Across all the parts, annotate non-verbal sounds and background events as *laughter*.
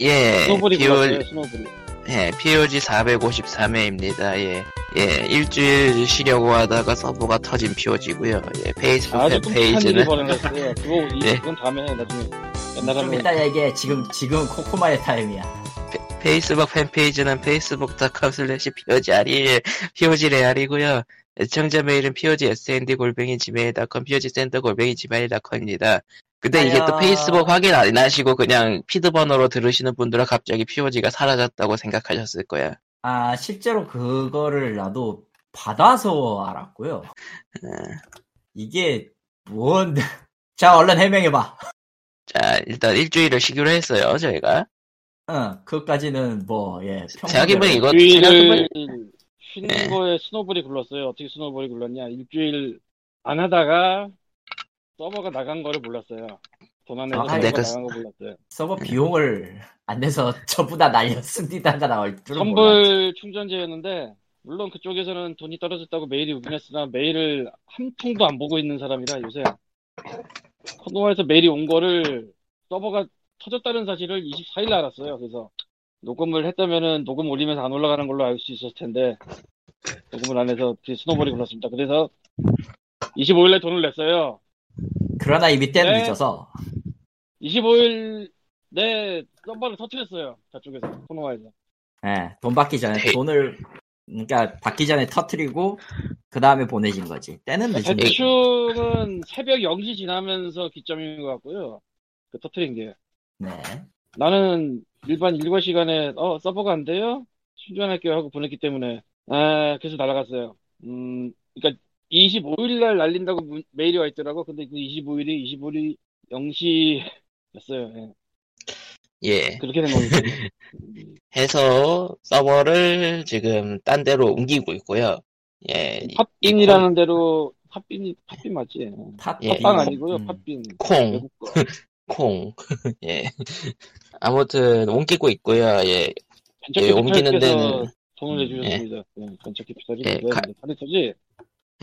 예, snowball이. 예, POG 453회입니다. 예, 예, 일주일 쉬려고 하다가 서버가 터진 POG고요. 예, 페이스북 아주 fan page는 버려졌어요. 그거, *laughs* 이, 네. 그건 다음에 해, 나중에. 옛날 좀 하면. 이따 얘기해. 지금, 지금 코코마의 타임이야. 페이스북 fan page는 facebook.com slash POGR이, POG real이고요. 애청자 메일은 POGSND 골뱅이 gmail.com, POG센터 골뱅이 gmail.com입니다. 근데 이게 또. 페이스북 확인 안 하시고 그냥 피드 번호로 들으시는 분들은 갑자기 POG가 사라졌다고 생각하셨을 거야. 아, 실제로 그거를 나도 받아서 알았고요. 어, 이게, 뭔, *laughs* 자, 얼른 해명해봐. 자, 일단 일주일을 쉬기로 했어요, 저희가. 응, 그것까지는 뭐, 예. 생각해보니 이거, 생각해보니, 쉬는 네. 거에 snowball이 굴렀어요. 어떻게 snowball이 굴렀냐. 일주일 안 하다가 서버가 나간 거를 몰랐어요. 돈안 내고 아, 서버가 그 나간 거 몰랐어요. 서버 비용을 안 내서 *laughs* 전부 다 날렸습니다가 나올 줄은 몰랐지. 선불 충전제였는데 물론 그쪽에서는 돈이 떨어졌다고 메일이 오긴 했으나 메일을 한 통도 안 보고 있는 사람이라 요새 코노아에서 메일이 온 거를 서버가 터졌다는 사실을 24일 알았어요. 그래서 녹음을 했다면은 녹음 올리면서 안 올라가는 걸로 알 수 있었을 텐데 녹음을 안 해서 그 스노볼이 굴렀습니다. 그래서 25일에 돈을 냈어요. 그러나 이미 때는 네. 늦어서. 25일 내 서버를 터뜨렸어요. 저쪽에서 코노아에서. 예, 돈 받기 전에 네. 돈을, 그러니까 받기 전에 터트리고, 그 다음에 보내진 거지. 때는 늦은 거지. 대충은 새벽 0시 지나면서 기점인 것 같고요. 그 터트린 게. 네. 나는 일반 일과 시간에 어 서버가 안 돼요? 충전할게요 하고 보냈기 때문에 아 그래서 날아갔어요. 음 그러니까 25일 날 날린다고 문- 메일이 와 있더라고. 근데 그 25일이 25일이 0시였어요. 예. 예. 그렇게 된 겁니다. *laughs* 해서 서버를 지금 딴 데로 옮기고 있고요. 예. 이- 팟빈이라는 대로 팟빈이 팟빈 맞지? 팟, 예, 팟빵 아니고요. 음. 팟빈. 콩. *laughs* 콩. *laughs* 예. 아무튼 옮기고 있고요. 예. 예, 옮기는 데는 돈을 내주셨습니다. 예, 벤처 캐피탈이 예, 뭐야?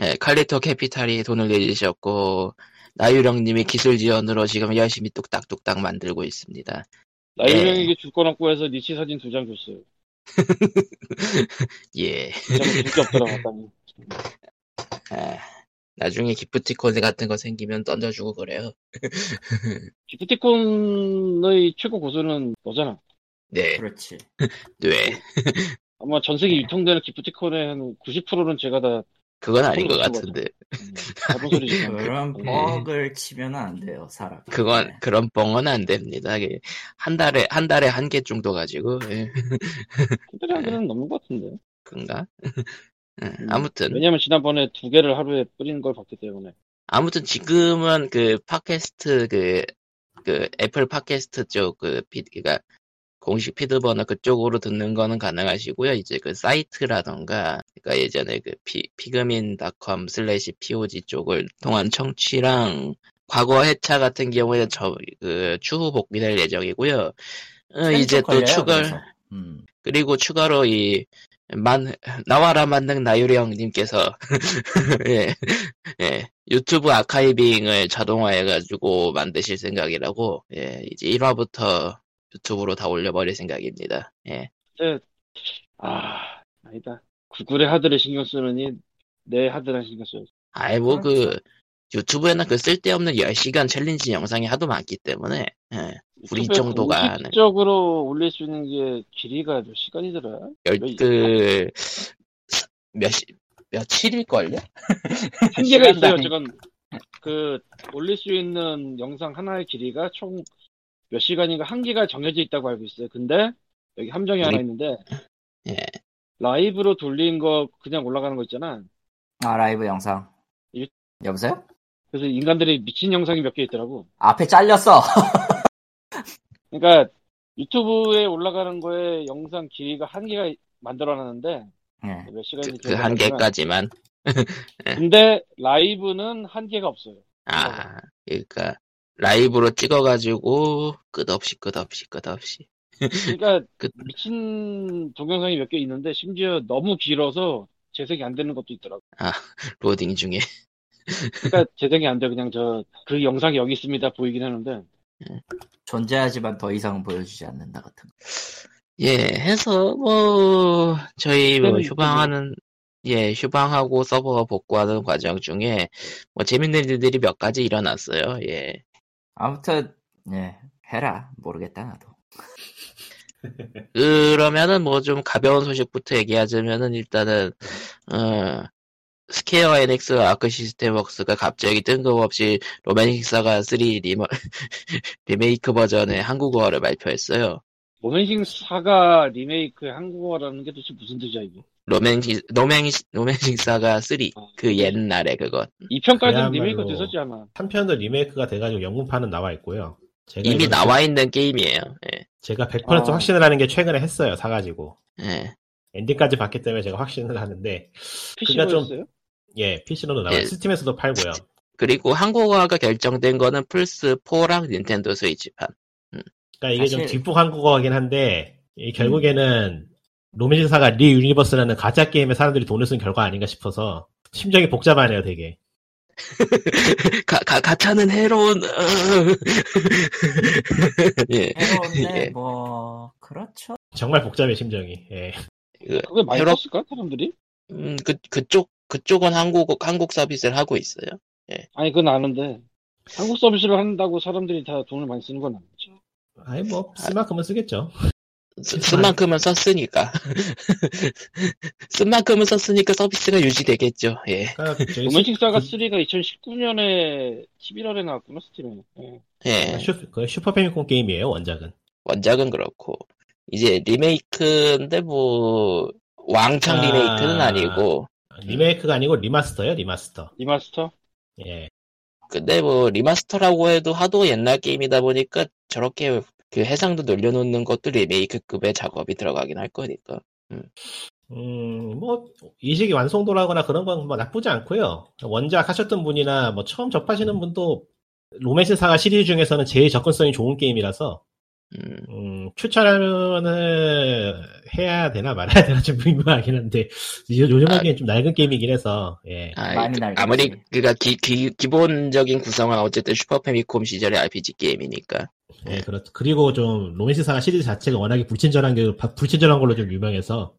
예, 칼리토 캐피탈이 돈을 내주셨고 나유령님이 기술 지원으로 지금 열심히 뚝딱뚝딱 만들고 있습니다. 나유령에게 줄건 없고 해서 니치 사진 두 장 줬어요. *laughs* 예. 진짜로 줄게 없더라 봤더니. 아, 나중에 기프티콘 같은 거 생기면 던져주고 그래요. *laughs* 기프티콘의 최고 고수는 너잖아. 네, 그렇지. *laughs* 네. 아마 전 세계 유통되는 기프티콘의 한 90%는 제가 다 그건 아닌 것 그런 같은데. 음. *laughs* 그런 네. 뻑을 치면 안 돼요, 사람. 그건 네. 그런 뻥은 안 됩니다. 한 달에 한 달에 한 개 정도 가지고 예, 한 개는 넘는 것 같은데. 그런가? 예, 음, 아무튼 왜냐면 지난번에 두 개를 하루에 뿌리는 걸 봤기 때문에. 아무튼 지금은 그 팟캐스트 그, 그 애플 팟캐스트 쪽 그 feed가 공식 FeedBurner 그쪽으로 듣는 거는 가능하시고요. 이제 그 사이트라던가 그러니까 예전에 그 피, 피그민.com slash POG 쪽을 통한 청취랑 과거 회차 같은 경우에는 저 그 추후 복귀될 예정이고요. 어, 이제 또 추가. 음. 그리고 추가로 이 만, 나와라 만능 나유령님께서, *laughs* 예, 예, 유튜브 아카이빙을 자동화해가지고 만드실 생각이라고, 예, 이제 1화부터 유튜브로 다 올려버릴 생각입니다. 예, 아, 아니다. 구글의 하드를 신경 쓰느니 내 하드를 신경 써요. 아이, 뭐, 그, 유튜브에는 그 쓸데없는 10시간 챌린지 영상이 하도 많기 때문에, 예, 우리 정도가 공식적으로 올릴 수 있는 게 길이가 몇 시간이더라? 열, 몇- 그, 몇 시, 며칠일걸요? *laughs* 한계가 있어요. 지금. 그, 올릴 수 있는 영상 하나의 길이가 총 몇 시간인가 한계가 정해져 있다고 알고 있어요. 근데, 여기 함정이 하나 우리- 있는데, 예. 라이브로 돌린 거 그냥 올라가는 거 있잖아. 아, 라이브 영상. 유- 여보세요? 그래서 인간들이 미친 영상이 몇 개 있더라고. 앞에 잘렸어. *laughs* 그러니까, 유튜브에 올라가는 거에 영상 길이가 한계가 만들어놨는데, 예. 몇 시간인지 그, 그 나지만, 한계까지만. *laughs* 근데, 라이브는 한계가 없어요. 아, 그러니까 라이브로 찍어가지고 끝없이 끝없이 끝없이. 그러니까 *laughs* 그- 미친 동영상이 몇 개 있는데 심지어 너무 길어서 재생이 안 되는 것도 있더라고. 로딩 중에. 그러니까 재생이 안 돼. 그냥 저 그 영상이 여기 있습니다 보이긴 하는데 존재하지만 더 이상은 보여주지 않는다 같은 거. 예, 해서 뭐 저희 뭐 휴방하는 예 휴방하고 서버 복구하는 과정 중에 뭐 재밌는 일들이 몇 가지 일어났어요. 예, 아무튼 예 해라 모르겠다 나도. 그러면은 뭐 좀 가벼운 소식부터 얘기하자면은 일단은 어 스퀘어 에닉스 아크 시스템 웍스가 갑자기 뜬금없이 로맨싱 사가 3 리머, *laughs* 리메이크 버전의 한국어화를 발표했어요. 로맨싱 사가 리메이크의 한국어화라는 게 도대체 무슨 뜻이야 이게? 로맨싱 로맨싱 로맨싱 사가 3 그 옛날에 그것 2편까지는 그야말로- 리메이크 됐었지 아마. 3편도 리메이크가 돼가지고 영문판은 나와 있고요. 제가 이미 이거는 나와 있는 게임이에요. 예. 제가 100% 아. 확신을 하는 게 최근에 했어요. 사가지고 예. 엔딩까지 봤기 때문에 제가 확신을 하는데 그러니까 좀- PC로였어요? 예 PC로도 나와요. 예. 스팀에서도 팔고요. 그리고 한국어화가 결정된 거는 플스 4랑 닌텐도 스위치판. 그러니까 이게 좀 사실- 뒷북 한국어화긴 한데 이 결국에는 로맨싱 사가 리 유니버스라는 가짜 게임에 사람들이 돈을 쓴 결과 아닌가 싶어서 심정이 복잡하네요, 되게. 가, 가, 가차는 해로운, 어. *laughs* 예. 해로운데 예. 뭐 그렇죠. 정말 복잡해 심정이. 예. 그, 그게 많이 썼을까 사람들이? 음, 그, 그쪽, 그쪽은 한국, 한국 서비스를 하고 있어요. 아니 그건 아는데 한국 서비스를 한다고 사람들이 다 돈을 많이 쓰는 건 아니죠. 아니 뭐 쓸만큼은 쓰겠죠. 쓰, 쓴 만큼은 썼으니까. *laughs* 쓴 만큼은 썼으니까 서비스가 유지되겠죠. 예. 그러니까 저희 로맨틱 사가 그- 3가 2019년에 11월에 나왔구나 스팀에. 예. 예. 슈, 그 슈퍼 패미콤 게임이에요, 원작은. 원작은 그렇고. 이제 리메이크인데 뭐, 왕창 아. 리메이크는 아니고, 리메이크가 아니고 리마스터요, 리마스터. 리마스터? 예. 근데 뭐 리마스터라고 해도 하도 옛날 게임이다 보니까 저렇게 그 해상도 늘려놓는 것도 리메이크급의 작업이 들어가긴 할 거니까. 음, 뭐, 이식의 완성도라거나 그런 건 뭐 나쁘지 않고요. 원작 하셨던 분이나 뭐 처음 접하시는 분도 로맨싱 사가 시리즈 중에서는 제일 접근성이 좋은 게임이라서 음, 음, 추천을 해야 되나 말아야 되나 좀 의문이긴 한데 요- 요즘 하기엔 좀 낡은 게임이긴 해서 예. 아, 많이 그, 낡았지. 아무리 그니까 기, 기, 기본적인 구성은 어쨌든 슈퍼 패미콤 시절의 RPG 게임이니까. 예, 그렇죠. 그리고 좀 로맨싱 사가 시리즈 자체가 워낙에 불친절한 게 불친절한 걸로 좀 유명해서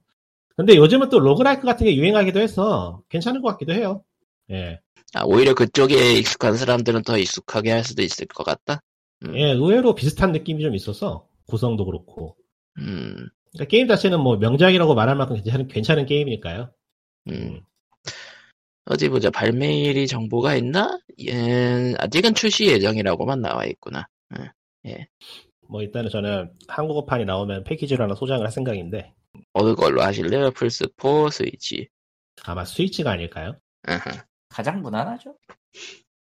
근데 요즘은 또 roguelike 같은 게 유행하기도 해서 괜찮은 것 같기도 해요. 예. 아, 오히려 그쪽에 익숙한 사람들은 더 익숙하게 할 수도 있을 것 같다. 음, 예, 의외로 비슷한 느낌이 좀 있어서 구성도 그렇고 음, 그러니까 게임 자체는 뭐 명작이라고 말할 만큼 괜찮은, 괜찮은 게임이니까요. 음. 어디 보자. 발매일이 정보가 있나? 예, 아직은 출시 예정이라고만 나와 있구나. 뭐 일단은 저는 한국어판이 나오면 패키지로 하나 소장을 할 생각인데 어느 걸로 하실래요? 플스4, 스위치. 아마 스위치가 아닐까요? 아하. 가장 무난하죠.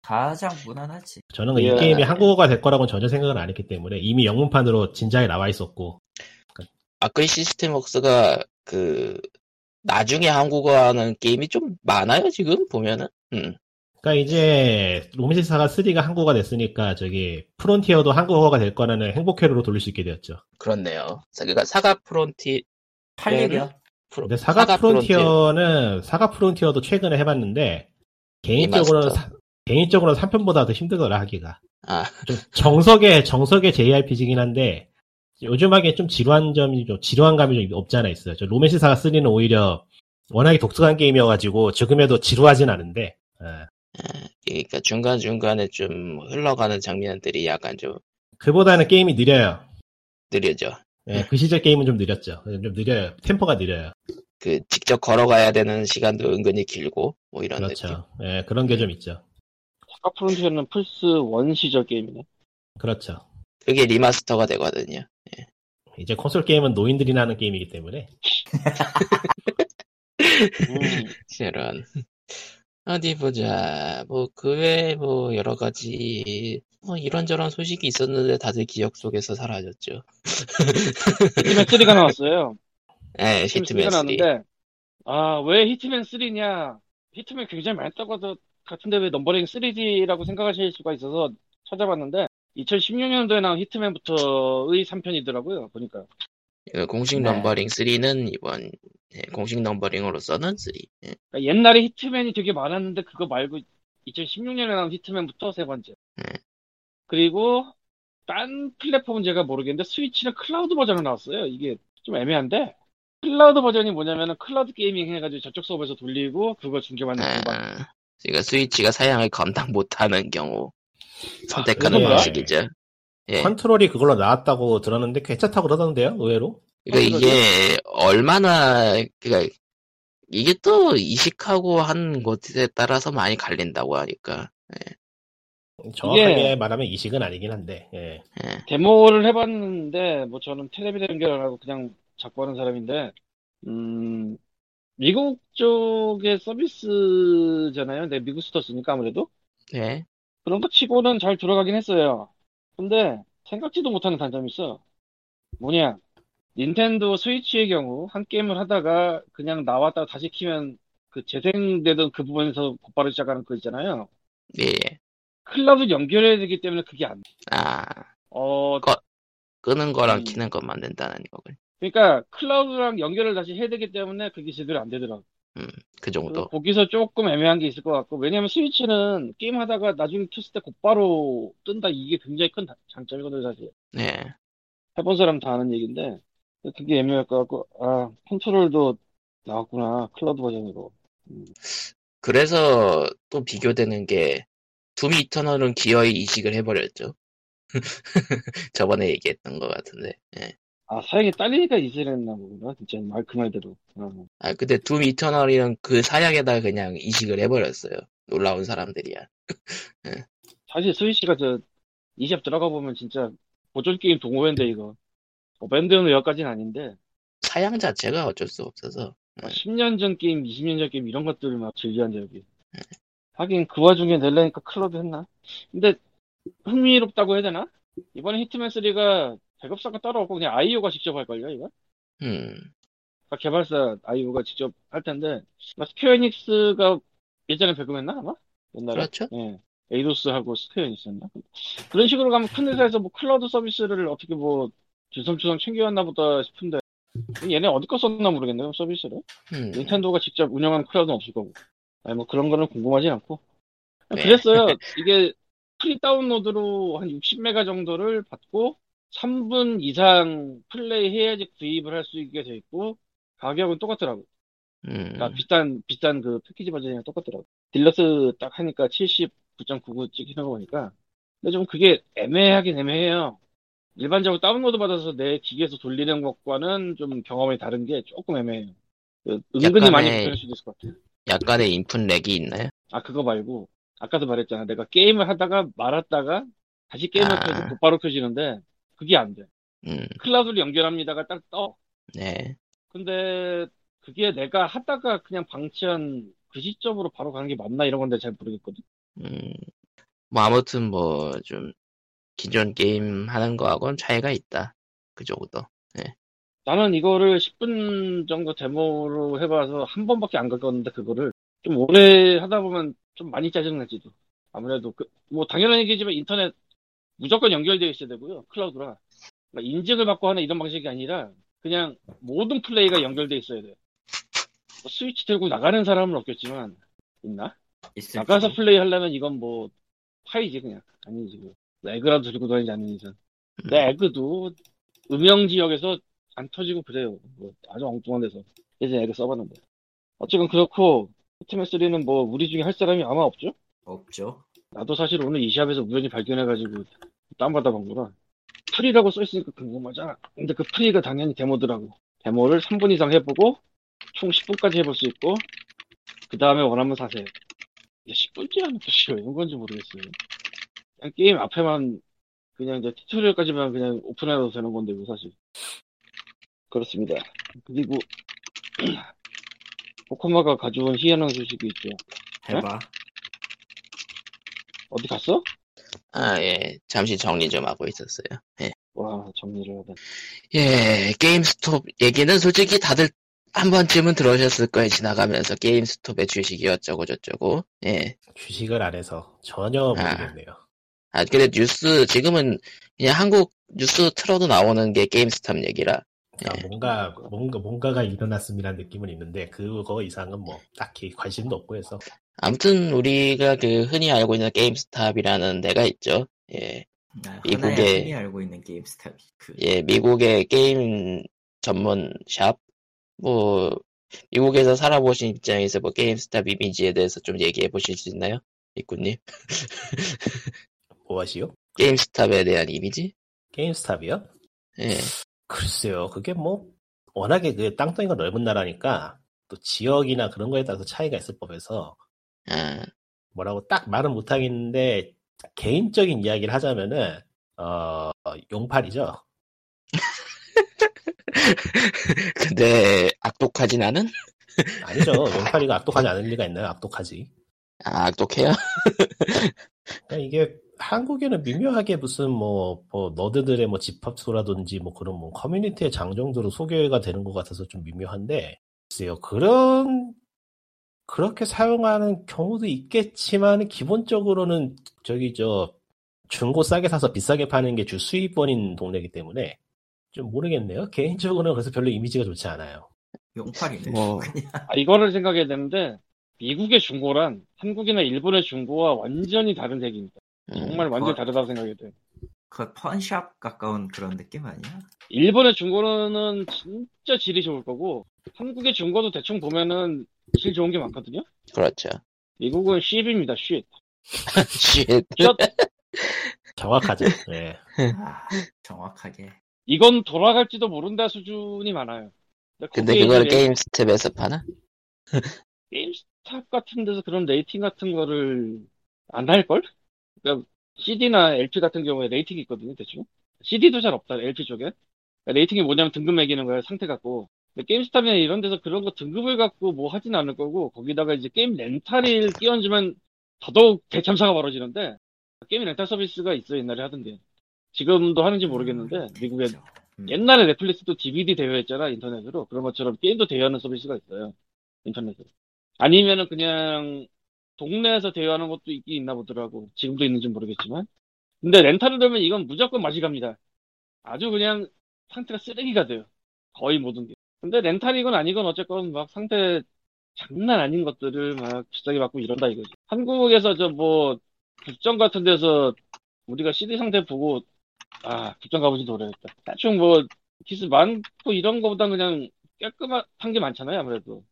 가장 무난하지. 저는 이 예. 게임이 한국어가 될 거라고는 전혀 생각을 안 했기 때문에 이미 영문판으로 진작에 나와 있었고 아크이 시스템 웍스가 그 나중에 한국어 하는 게임이 좀 많아요 지금 보면은 음. 그러니까 이제 로맨시사가 3가 한국어가 됐으니까 저기 프론티어도 한국어가 될 거라는 행복회로로 돌릴 수 있게 되었죠. 그렇네요 그러니까 사가 프론티 팔 네. 일이요. 프로, 근데 사가, 프론티어. 프론티어는 사가 프론티어도 최근에 해봤는데 개인적으로는. 사- 개인적으로는 3편보다 더 힘들더라 하기가. 아 좀 정석의 정석의 JRPG긴 한데 요즘 하기엔 좀 지루한 점이 좀 지루한 감이 좀 없지 않아 있어요. 저 로맨싱 사가 3는 오히려 워낙에 독특한 게임이어가지고 지금에도 지루하진 않은데 예. 그러니까 중간 중간에 좀 흘러가는 장면들이 약간 좀 그보다는 게임이 느려요. 느려져 예, 그 시절 게임은 좀 느렸죠. 좀 느려요. 템포가 느려요. 그 직접 걸어가야 되는 시간도 은근히 길고 뭐 이런 느낌 그렇죠. 예, 그런 게 좀 있죠. 사가 프론티어는 플스 1 시절 게임이네. 그렇죠. 그게 리마스터가 되거든요 이제 콘솔 게임은 노인들이 하는 게임이기 때문에 음, *laughs* 저런 어디 보자 뭐 그 외에 뭐 여러 가지 뭐 이런저런 소식이 있었는데 다들 기억 속에서 사라졌죠 히트맨 3가 나왔어요. 예 히트맨 히트맨 3가 3 나왔는데 아 왜 히트맨 3냐? 히트맨 굉장히 많이 떴던 거 같은데 왜 넘버링 3지라고 생각하실 수가 있어서 찾아봤는데 2016년도에 나온 히트맨부터의 3편이더라고요. 보니까 그 공식 네. 넘버링 3는 이번 예, 공식 넘버링으로서는 3 예. 그러니까 옛날에 히트맨이 되게 많았는데 그거 말고 2016년에 나온 히트맨부터 세 번째. 네. 그리고 딴 플랫폼은 제가 모르겠는데 스위치는 클라우드 버전이 나왔어요. 이게 좀 애매한데 클라우드 버전이 뭐냐면은 클라우드 게이밍 해가지고 저쪽 서버에서 돌리고 그거 중계받는. 아, 그러니까 스위치가 사양을 감당 못하는 경우 선택하는 그런가? 방식이죠. 예. 컨트롤이 그걸로 나왔다고 들었는데 괜찮다고 그러던데요, 의외로? 그러니까 이게 얼마나 그러니까 이게 또 이식하고 한 곳에 따라서 많이 갈린다고 하니까 정확하게 이게- 말하면 이식은 아니긴 한데, 예. 예. 데모를 해봤는데 뭐 저는 텔레비전 연결 안 하고 그냥 잡고 하는 사람인데 음 미국 쪽의 서비스잖아요. 내 미국 스토어 쓰니까 아무래도 예. 그런 거 치고는 잘 들어가긴 했어요. 근데 생각지도 못하는 단점이 있어. 뭐냐? 닌텐도 스위치의 경우 한 게임을 하다가 그냥 나왔다가 다시 키면 그 재생되던 그 부분에서 곧바로 시작하는 거 있잖아요. 예. 예. 클라우드 연결해야 되기 때문에 그게 안 돼. 아 어, 끄는 거랑 음. 키는 것만 된다는 거군. 그러니까 클라우드랑 연결을 다시 해야 되기 때문에 그게 제대로 안 되더라고. 그 그래서 정도. 거기서 조금 애매한 게 있을 것 같고, 왜냐면 스위치는 게임 하다가 나중에 켰을 때 곧바로 뜬다. 이게 굉장히 큰 다- 장점이거든요, 사실. 예. 해본 사람 다 아는 얘기인데, 그게 애매할 것 같고, 아, 컨트롤도 나왔구나. 클라우드 버전으로. 그래서 또 비교되는 게 둠 이터널은 기어이 이식을 해버렸죠. *laughs* 저번에 얘기했던 것 같은데. 예. 아, 사양이 딸리니까 이질했나 보구나. 진짜 말 그 말대로. 어. 아 근데 둠 이터널이는 그 사양에다 그냥 이식을 해버렸어요. 놀라운 사람들이야. *laughs* 사실 스위치가 저, 이샵 들어가 보면 진짜 보존 게임 동호회인데, 이거. 어, 밴드는 여기까지는 아닌데, 사양 자체가 어쩔 수 없어서. 막 10년 전 게임, 20년 전 게임 이런 것들 막 즐겨한다 여기. 하긴 그 와중에 낼라니까 클럽 했나? 근데 흥미롭다고 해야 되나? 이번에 히트맨 3가 배급사가 따로 없고 그냥 아이오가 직접 할걸요 이거? 음. 그러니까 개발사 아이오가 직접 할 텐데 막 스퀘어 에닉스가 예전에 배급했나 아마? 옛날에? 그렇죠. 예. 에이도스하고 스퀘어 에닉스였나? 그런 식으로 가면 큰 회사에서 뭐 클라우드 서비스를 어떻게 뭐 주섬주섬 챙겨왔나 보다 싶은데 얘네 어디 거 썼나 모르겠네요 서비스를 음. 닌텐도가 직접 운영하는 클라우드는 없을 거고. 아니, 뭐 그런 거는 궁금하진 않고. 네. 그랬어요. *laughs* 이게 프리 다운로드로 한 60메가 정도를 받고 3분 이상 플레이 해야지 구입을 할 수 있게 돼 있고 가격은 똑같더라고. 음. 그러니까 비싼, 비싼 그 패키지 버전이랑 똑같더라고. 딜럭스 딱 하니까 79.99 찍히는 거 보니까. 근데 좀 그게 애매하긴 애매해요. 일반적으로 다운로드 받아서 내 기기에서 돌리는 것과는 좀 경험이 다른 게 조금 애매해요. 그 은근히 많이 약간의- 불편할 수도 있을 것 같아요. 약간의 인풋 렉이 있나요? 아, 그거 말고, 아까도 말했잖아. 내가 게임을 하다가 말았다가 다시 게임을 아. 켜도 곧바로 켜지는데, 그게 안 돼. 음. 클라우드를 연결합니다가 딱 떠. 네. 근데, 그게 내가 하다가 그냥 방치한 그 시점으로 바로 가는 게 맞나 이런 건데 잘 모르겠거든. 음. 뭐 아무튼 뭐 좀 기존 게임 하는 거하고는 차이가 있다. 그 정도. 나는 이거를 10분 정도 데모로 해봐서 한 번밖에 안 겪었는데, 그거를. 좀 오래 하다 보면 좀 많이 짜증나지도. 아무래도, 그, 뭐, 당연한 얘기지만 인터넷 무조건 연결되어 있어야 되고요. 클라우드라. 그러니까 인증을 받고 하는 이런 방식이 아니라, 그냥 모든 플레이가 연결돼 있어야 돼요. 뭐 스위치 들고 나가는 사람은 없겠지만, 있나? 있을지. 나가서 플레이 하려면 이건 뭐, 파이지, 그냥. 아니지, 그. 에그라도 들고 다니지 않는 이상. 근데 에그도 음영 지역에서 안 터지고 그래요. 뭐 아주 엉뚱한 데서. 예전에 에그 써봤는데. 어쨌건 그렇고, 히트맨 3는 뭐, 우리 중에 할 사람이 아마 없죠? 없죠. 나도 사실 오늘 e숍에서 우연히 발견해가지고, 다운받아본 거라. free라고 써있으니까 궁금하잖아. 근데 그 free가 당연히 데모더라고. 데모를 3분 이상 해보고, 총 10분까지 해볼 수 있고, 그 다음에 원하면 사세요. 이게 10분째 하는 것이 왜 이런 건지 모르겠어요. 그냥 게임 앞에만, 그냥 이제 튜토리얼까지만 그냥 오픈해도 되는 건데, 뭐 사실. 그렇습니다. 그리고, *clears throat* 코코마가 가져온 희한한 소식이 있죠. 해봐. 어디 갔어? 아, 예. 잠시 정리 좀 하고 있었어요. 예. 와, 정리를 하다. 예, 게임스톱 얘기는 솔직히 다들 한 번쯤은 들으셨을 거예요. 지나가면서 게임스톱의 주식이 어쩌고 저쩌고. 예. 주식을 안 해서 전혀 아. 모르겠네요. 아, 근데 뉴스, 지금은 그냥 한국 뉴스 틀어도 나오는 게 게임스톱 얘기라. 그러니까 예. 뭔가 뭔가 뭔가가 일어났음이라는 느낌은 있는데 그거 이상은 뭐 딱히 관심도 없고 해서 아무튼 우리가 그 흔히 알고 있는 게임스탑이라는 데가 있죠. 예. 아, 미국의- 흔히 알고 있는 게임스탑. 그 예, 미국의 게임 전문 샵, 뭐, 미국에서 살아보신 입장에서 뭐 게임스탑 이미지에 대해서 좀 얘기해 보실 수 있나요? 이꾸님? 무엇이요? *laughs* 게임스탑에 대한 이미지? 게임스탑이요? 예, 글쎄요, 그게 뭐, 워낙에 그 땅덩이가 넓은 나라니까, 또 지역이나 그런 거에 따라서 차이가 있을 법해서, 아, 뭐라고 딱 말은 못하겠는데, 개인적인 이야기를 하자면은, 어, 용팔이죠. *laughs* 근데 악독하진 않은? 아니죠. *laughs* 용팔이가 악독하지 않을 리가 있나요? 악독하지. 아, 악독해요? *laughs* 그냥 이게 한국에는 미묘하게 무슨 뭐, 뭐 너드들의 뭐 집합소라든지 뭐 그런 뭐 커뮤니티의 장 정도로 소개가 되는 것 같아서 좀 미묘한데 글쎄요 그런 그렇게 사용하는 경우도 있겠지만 기본적으로는 저기 저 중고 싸게 사서 비싸게 파는 게 주 수입원인 동네이기 때문에 좀 모르겠네요 개인적으로는 그래서 별로 이미지가 좋지 않아요 용팔이네. 뭐. *laughs* 아, 이거를 생각해야 되는데 미국의 중고란 한국이나 일본의 중고와 완전히 다른 색입니다. 음, 정말 완전히 어. 다르다고 생각해야 돼. 그 펀샵 가까운 그런 느낌 아니야? 일본의 중고는 진짜 질이 좋을 거고 한국의 중고도 대충 보면은 질 좋은 게 많거든요. 그렇죠. 미국은 쉿입니다. 쉿. 쉿. 쉿. 정확하죠 네. 아, 정확하게. 이건 돌아갈지도 모른다 수준이 많아요. 근데 그걸 이제 게임스탑에서 파나? *laughs* 게임스탑 같은 데서 그런 레이팅 같은 거를 안 할걸? 그러니까 CD나 LP 같은 경우에 레이팅이 있거든요, 대충. CD도 잘 없다, LP 쪽에. 그러니까 레이팅이 뭐냐면 등급 매기는 거야, 상태 갖고. 게임스탑이나 이런 데서 그런 거 등급을 갖고 뭐 하진 않을 거고, 거기다가 이제 게임 렌탈을 끼얹으면 더더욱 대참사가 벌어지는데, 게임 렌탈 서비스가 있어, 옛날에 하던데. 지금도 하는지 모르겠는데, 미국에 그렇죠. 음. 옛날에 넷플릭스도 DVD 대여했잖아 인터넷으로. 그런 것처럼 게임도 대여하는 서비스가 있어요 인터넷으로. 아니면은 그냥 동네에서 대여하는 것도 있긴 있나 보더라고. 지금도 있는지 모르겠지만. 근데 렌탈을 들면 이건 무조건 맛이 갑니다. 아주 그냥 상태가 쓰레기가 돼요. 거의 모든 게 근데 렌탈이건 아니건 어쨌건 막 상태 장난 아닌 것들을 막 비싸게 받고 이런다 이거지 한국에서 저 뭐 국정 같은 데서 우리가 CD 상태 보고 아, 국장 가보지도 오래됐다. 대충 뭐, 기스 많고 이런 거보다 그냥 깔끔한 게 많잖아요, 아무래도.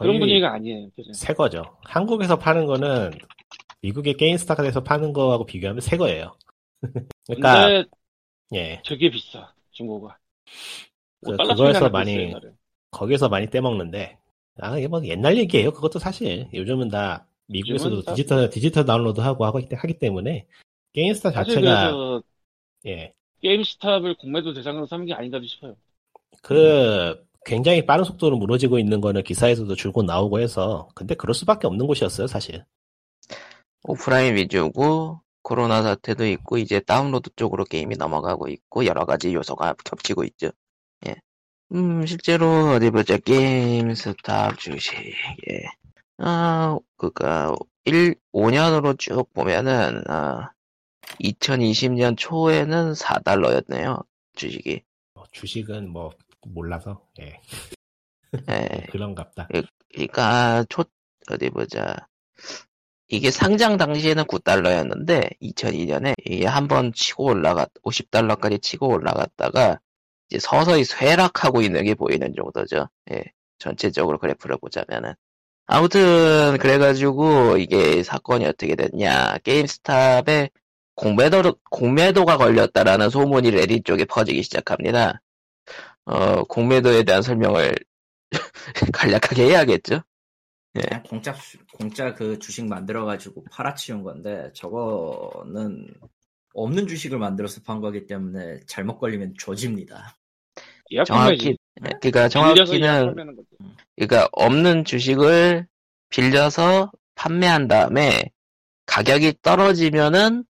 그런 분위기가 아니에요. 그죠? 새 거죠. 한국에서 파는 거는 미국의 게임스타에서 파는 거하고 비교하면 새 거예요. *laughs* 그러니까 예 되게 비싸, 중고가. 그- 뭐 그거에서 많이-. 거기서 많이 떼먹는데 아 이게 뭐 옛날 얘기예요. 그것도 사실 요즘은 다 미국에서도 요즘은 다- 디지털 디지털 다운로드 하고 하기 때문에 게임스타 자체가 그래서 예 게임스탑을 공매도 대상으로 삼은 게 아닌가 싶어요. 그 굉장히 빠른 속도로 무너지고 있는 거는 기사에서도 줄곧 나오고 해서 근데 그럴 수밖에 없는 곳이었어요 사실. 오프라인 위주고 코로나 사태도 있고 이제 다운로드 쪽으로 게임이 넘어가고 있고 여러 가지 요소가 겹치고 있죠. 예. 음 실제로 어디 보자 게임스탑 주식 예. 아 그니까 1 5년으로 쭉 보면은 아 2020년 초에는 4달러였네요 주식이. 뭐 주식은 뭐 몰라서 예 예. *laughs* 그런갑다. 그러니까 초 어디 보자. 이게 상장 당시에는 9달러였는데 2002년에 이게 한 번 치고 올라갔 50달러까지 치고 올라갔다가 이제 서서히 쇠락하고 있는 게 보이는 정도죠. 예. 전체적으로 그래프를 보자면은 아무튼 그래가지고 이게 사건이 어떻게 됐냐 게임스탑에 공매도 공매도가 걸렸다라는 소문이 레딧 쪽에 퍼지기 시작합니다. 어 공매도에 대한 설명을 *laughs* 간략하게 해야겠죠. 그냥 공짜 수- 공짜 그 주식 만들어가지고 팔아치운 건데 저거는 없는 주식을 만들어서 판 거기 때문에 잘못 걸리면 조집니다. 정확히 그러니까 정확히는 그러니까 없는 주식을 빌려서 판매한 다음에 가격이 떨어지면은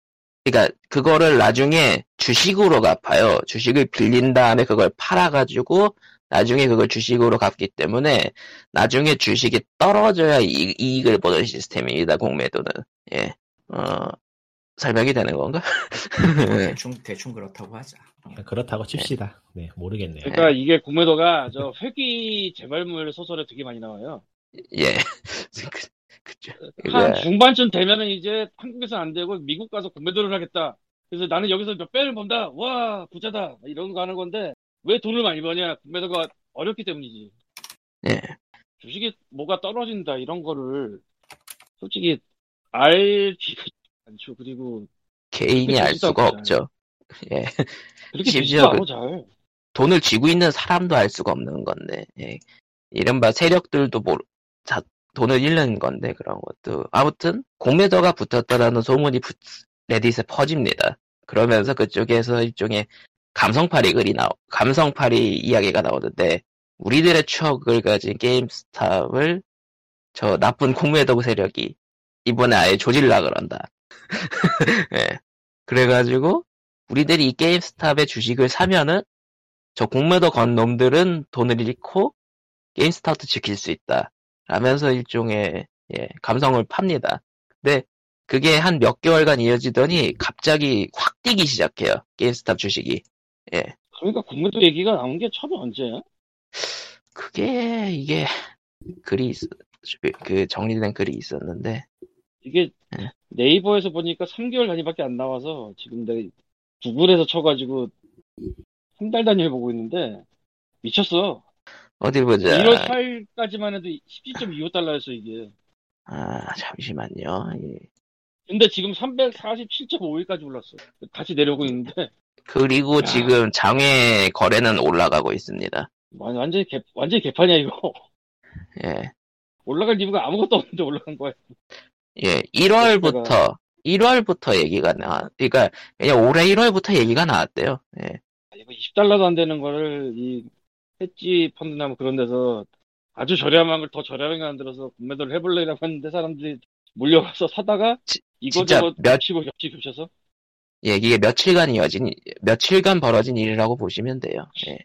그러니까 그거를 나중에 주식으로 갚아요. 주식을 빌린 다음에 그걸 팔아가지고 나중에 그걸 주식으로 갚기 때문에 나중에 주식이 떨어져야 이익, 이익을 보는 시스템입니다. 공매도는 예, 어 설명이 되는 건가? *laughs* 대충 대충 그렇다고 하자. 그렇다고 칩시다. 네 모르겠네요. 그러니까 이게 공매도가 저 회귀 재발물 소설에 되게 많이 나와요. 예, *laughs* 그, 그죠. 한 그러니까 중반쯤 되면은 이제 한국에서 안 되고 미국 가서 공매도를 하겠다. 그래서 나는 여기서 몇 배를 번다. 와 부자다. 이런 거 하는 건데 왜 돈을 많이 버냐? 구매도가 어렵기 때문이지. 예. 주식이 뭐가 떨어진다 이런 거를 솔직히 알 않죠. 그리고 개인이 알 수가. 없죠. 예. 그렇게 심지어 그- 않아 잘. 돈을 쥐고 있는 사람도 알 수가 없는 건데, 예. 이른바 세력들도 모르, 자, 돈을 잃는 건데, 그런 것도. 아무튼, 공매도가 붙었다라는 소문이 부- 레딧에 퍼집니다. 그러면서 그쪽에서 일종의 감성팔이 글이 나오, 감성팔이 이야기가 나오는데, 우리들의 추억을 가진 게임스탑을 저 나쁜 공매도 세력이 이번에 아예 조질라 그런다. *laughs* 예. 그래가지고, 우리들이 이 게임스탑의 주식을 사면은 저 공매도 건 놈들은 돈을 잃고 게임스타트 지킬 수 있다. 라면서 일종의 예, 감성을 팝니다. 근데 그게 한 몇 개월간 이어지더니 갑자기 확 뛰기 시작해요. 게임스탑 주식이. 그러니까 국민도 얘기가 나온 게 처음에 언제야? 그게 이게 글이 있, 그 정리된 글이 있었는데 이게 네. 네이버에서 보니까 3개월 단위밖에 안 나와서 지금 내 구글에서 쳐가지고 한 달 단위를 보고 있는데 미쳤어. 어디 보자. 1월 4일까지만 해도 17.25달러였어 이게. 아 잠시만요. 예. 근데 지금 347.5일까지 올랐어. 다시 내려오고 있는데 그리고 야. 지금 장외 거래는 올라가고 있습니다. 완- 완전히 개 완전히 개판이야 이거. 예. 올라갈 이유가 아무것도 없는데 올라간 거야. 예, 1월부터, 1월부터 얘기가 나왔, 그러니까, 그냥 올해 1월부터 얘기가 나왔대요. 예, 아, 이거 20달러도 안 되는 거를 이 해지 펀드나 뭐 그런 데서 아주 저렴한 걸 더 저렴하게 만들어서 구매도를 해볼래라고 했는데 사람들이 몰려가서 사다가 지- 이거저거 진짜 몇- 겹치고 겹치 겹쳐서 예, 이게 며칠간 이어진, 며칠간 벌어진 일이라고 보시면 돼요. 예,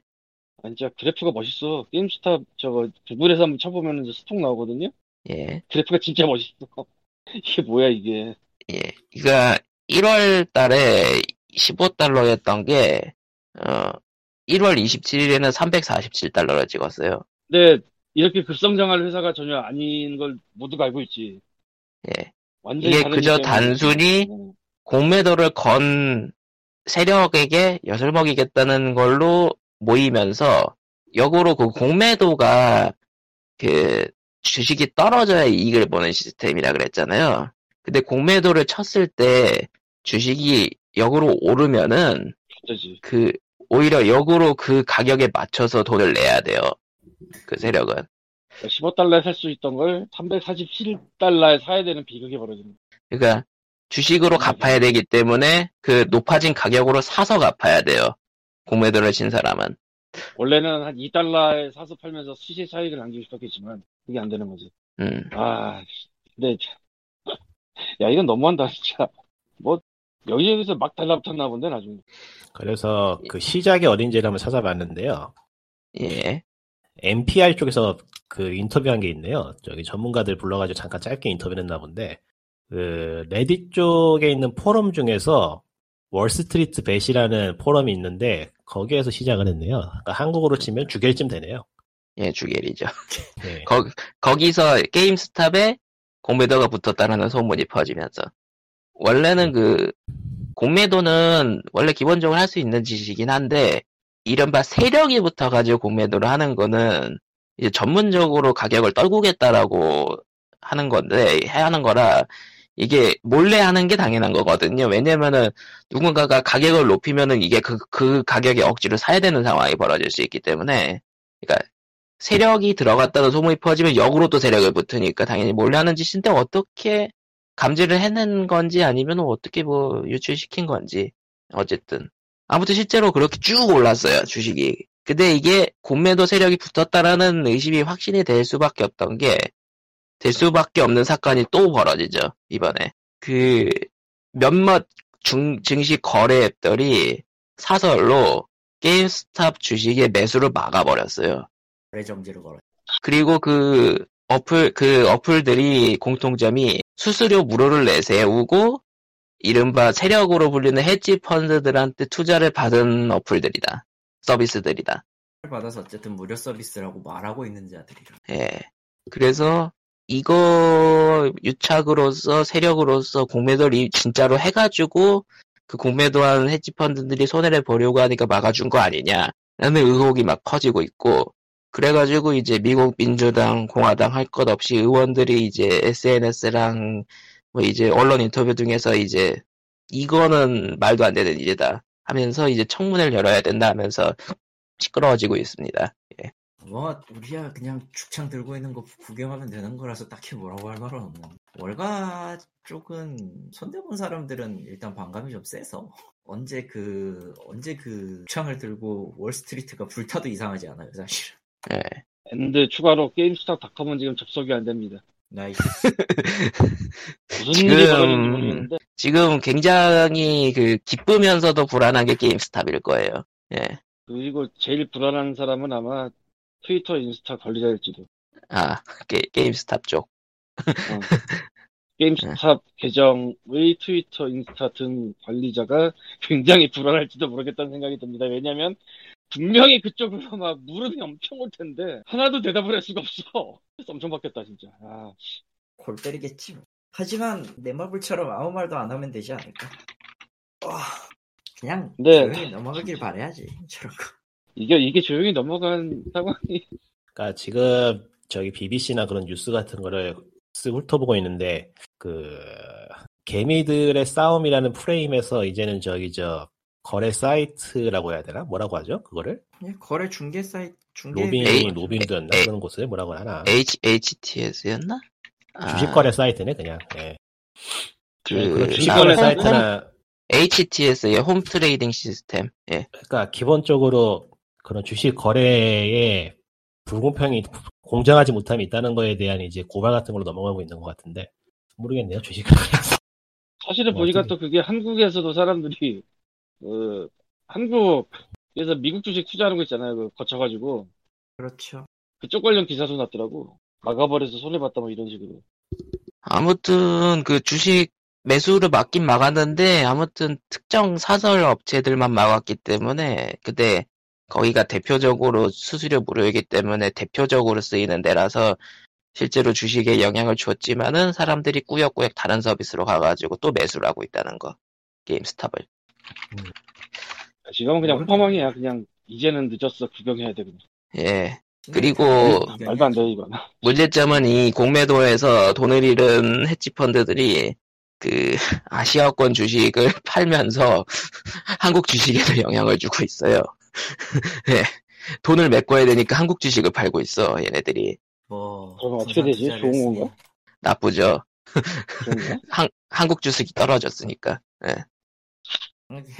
아, 진짜 그래프가 멋있어. 게임스탑 저거 구글에서 한번 쳐보면 이제 스톡 나오거든요. 예, 그래프가 진짜 멋있어. *laughs* 이게 뭐야 이게? 예. 그니까, 1월 달에 15달러였던 게, 어, 1월 27일에는 347달러를 찍었어요. 근데 이렇게 급성장할 회사가 전혀 아닌 걸 모두가 알고 있지. 예. 완전히 이게 그저. 단순히 어, 공매도를 건 세력에게 엿을 먹이겠다는 걸로 모이면서 역으로 그 공매도가 그 주식이 떨어져야 이익을 보는 시스템이라 그랬잖아요. 근데 공매도를 쳤을 때 주식이 역으로 오르면은 갑자기. 그 오히려 역으로 그 가격에 맞춰서 돈을 내야 돼요. 그 세력은. 15달러에 살 수 있던 걸 347달러에 사야 되는 비극이 벌어지는 그러니까 주식으로 갚아야 되기 때문에 그 높아진 가격으로 사서 갚아야 돼요. 공매도를 친 사람은. 원래는 한 2달러에 사서 팔면서 시세 차익을 남기고 싶었겠지만 그게 안 되는 거지. 음. 아, 근데 참. 야 이건 너무한다 진짜. 뭐 여기저기서 막 달라붙었나 본데 나중에. 그래서 그 시작이 어딘지를 한번 찾아봤는데요. 예. NPR 쪽에서 그 인터뷰한 게 있네요. 저기 전문가들 불러가지고 잠깐 짧게 인터뷰를 했나 본데, 그 레딧 쪽에 있는 포럼 중에서 월스트리트 벳이라는 포럼이 있는데 거기에서 시작을 했네요. 그러니까 한국어로 치면 주겔쯤 되네요. 예, 주겔이죠. *laughs* 네. 거, 거기서 게임스탑에 공매도가 붙었다라는 소문이 퍼지면서. 원래는 그, 공매도는 원래 기본적으로 할 수 있는 짓이긴 한데, 이른바 세력이 붙어가지고 공매도를 하는 거는, 이제 전문적으로 가격을 떨구겠다라고 하는 건데, 해야 하는 거라, 이게 몰래 하는 게 당연한 거거든요. 왜냐면은, 누군가가 가격을 높이면은 이게 그, 그 가격에 억지로 사야 되는 상황이 벌어질 수 있기 때문에, 그러니까 세력이 들어갔다는 소문이 퍼지면 역으로 또 세력을 붙으니까 당연히 몰래 하는 짓인데 어떻게 감지를 해낸 건지 아니면 어떻게 뭐 유출시킨 건지 어쨌든. 아무튼 실제로 그렇게 쭉 올랐어요 주식이. 근데 이게 공매도 세력이 붙었다라는 의심이 확신이 될 수밖에 없던 게 될 수밖에 없는 사건이 또 벌어지죠 이번에. 그 몇몇 중, 증시 거래 앱들이 사설로 게임스탑 주식의 매수를 막아버렸어요 거래 정지를 걸어. 그리고 그 어플, 그 어플들이 공통점이 수수료 무료를 내세우고 이른바 세력으로 불리는 헤지 펀드들한테 투자를 받은 어플들이다. 서비스들이다. 받아서 어쨌든 무료 서비스라고 말하고 있는 자들이라. 예. 그래서 이거 유착으로서 세력으로서 공매도를 이- 진짜로 해가지고 그 공매도한 헤지펀드들이 손해를 보려고 하니까 막아준 거 아니냐라는 의혹이 막 퍼지고 있고 그래가지고 이제 미국 민주당, 공화당 할 것 없이 의원들이 이제 SNS랑 뭐 이제 언론 인터뷰 중에서 이제 이거는 말도 안 되는 일이다 하면서 이제 청문회를 열어야 된다 하면서 시끄러워지고 있습니다. 예. 뭐 우리야 그냥 죽창 들고 있는 거 구경하면 되는 거라서 딱히 뭐라고 할 말은 없는. 월가 쪽은 손대본 사람들은 일단 반감이 좀 세서 언제 그 언제 그 죽창을 들고 월스트리트가 불타도 이상하지 않아요 사실. 예. and 추가로 게임스타닷컴은 지금 접속이 안 됩니다. 나이스. *laughs* 무슨 지금- 일이 벌어졌는지 모르겠는데 지금 굉장히 그 기쁘면서도 불안한 게 게임스탑일 거예요. 예. 그리고 제일 불안한 사람은 아마 트위터, 인스타 관리자일지도. 아, 게, 게임스탑 쪽. 어. *laughs* 게임스탑 계정의 트위터, 인스타 등 관리자가 굉장히 불안할지도 모르겠다는 생각이 듭니다. 왜냐면 분명히 그쪽으로 막 물음이 엄청 올 텐데 하나도 대답을 할 수가 없어. 그래서 엄청 바뀌었다 진짜. 아, 골 때리겠지. 뭐. 하지만 내 마블처럼 아무 말도 안 하면 되지 않을까. 와, 그냥 네. 조용히 넘어가길 바래야지 저런 거. 이게 이게 조용히 넘어간 상황이 그러니까 지금 저기 BBC나 그런 뉴스 같은 거를 쓱 훑어보고 있는데 그 개미들의 싸움이라는 프레임에서 이제는 저기 저 거래 사이트라고 해야 되나 뭐라고 하죠 그거를 그냥 거래 중개 사이트 중개 로빈 에이, 로빈후드였나 에이. 그런 곳을 뭐라고 하나 H, HTS였나? 아, 주식 거래 사이트네 그냥 예. 그, 주식 아, 거래 홈- 사이트나 HTS의 홈 트레이딩 시스템. 예. 그러니까 기본적으로 그런 주식 거래에 불공평이 공정하지 못함이 있다는 거에 대한 이제 고발 같은 걸로 넘어가고 있는 것 같은데 모르겠네요 주식 거래에서 사실은 뭐 보니까 어떻게- 또 그게 한국에서도 사람들이 그 한국에서 미국 주식 투자하는 거 있잖아요. 그 거쳐가지고 그렇죠. 그쪽 관련 기사도 났더라고. 막아버려서 손해봤다 뭐 이런 식으로. 아무튼 그 주식 매수를 막긴 막았는데 아무튼 특정 사설 업체들만 막았기 때문에 근데 거기가 대표적으로 수수료 무료이기 때문에 대표적으로 쓰이는 데라서 실제로 주식에 영향을 줬지만은 사람들이 꾸역꾸역 다른 서비스로 가가지고 또 매수를 하고 있다는 거 게임스탑을 지금은 그냥 모르겠네. 호망이야. 그냥 이제는 늦었어. 구경해야 돼. 그냥. 예 그리고 말도 안 돼 이건. *laughs* 문제점은 이 공매도에서 돈을 잃은 헤지 펀드들이 그 *laughs* 아시아권 주식을 *laughs* 팔면서 한국 주식에도 영향을 주고 있어요. 예. 돈을 메꿔야 되니까 한국 주식을 팔고 있어 얘네들이 뭐 그럼 어떻게 되지? 좋은. 건가? 나쁘죠. 한, 한국 주식이 떨어졌으니까. 예.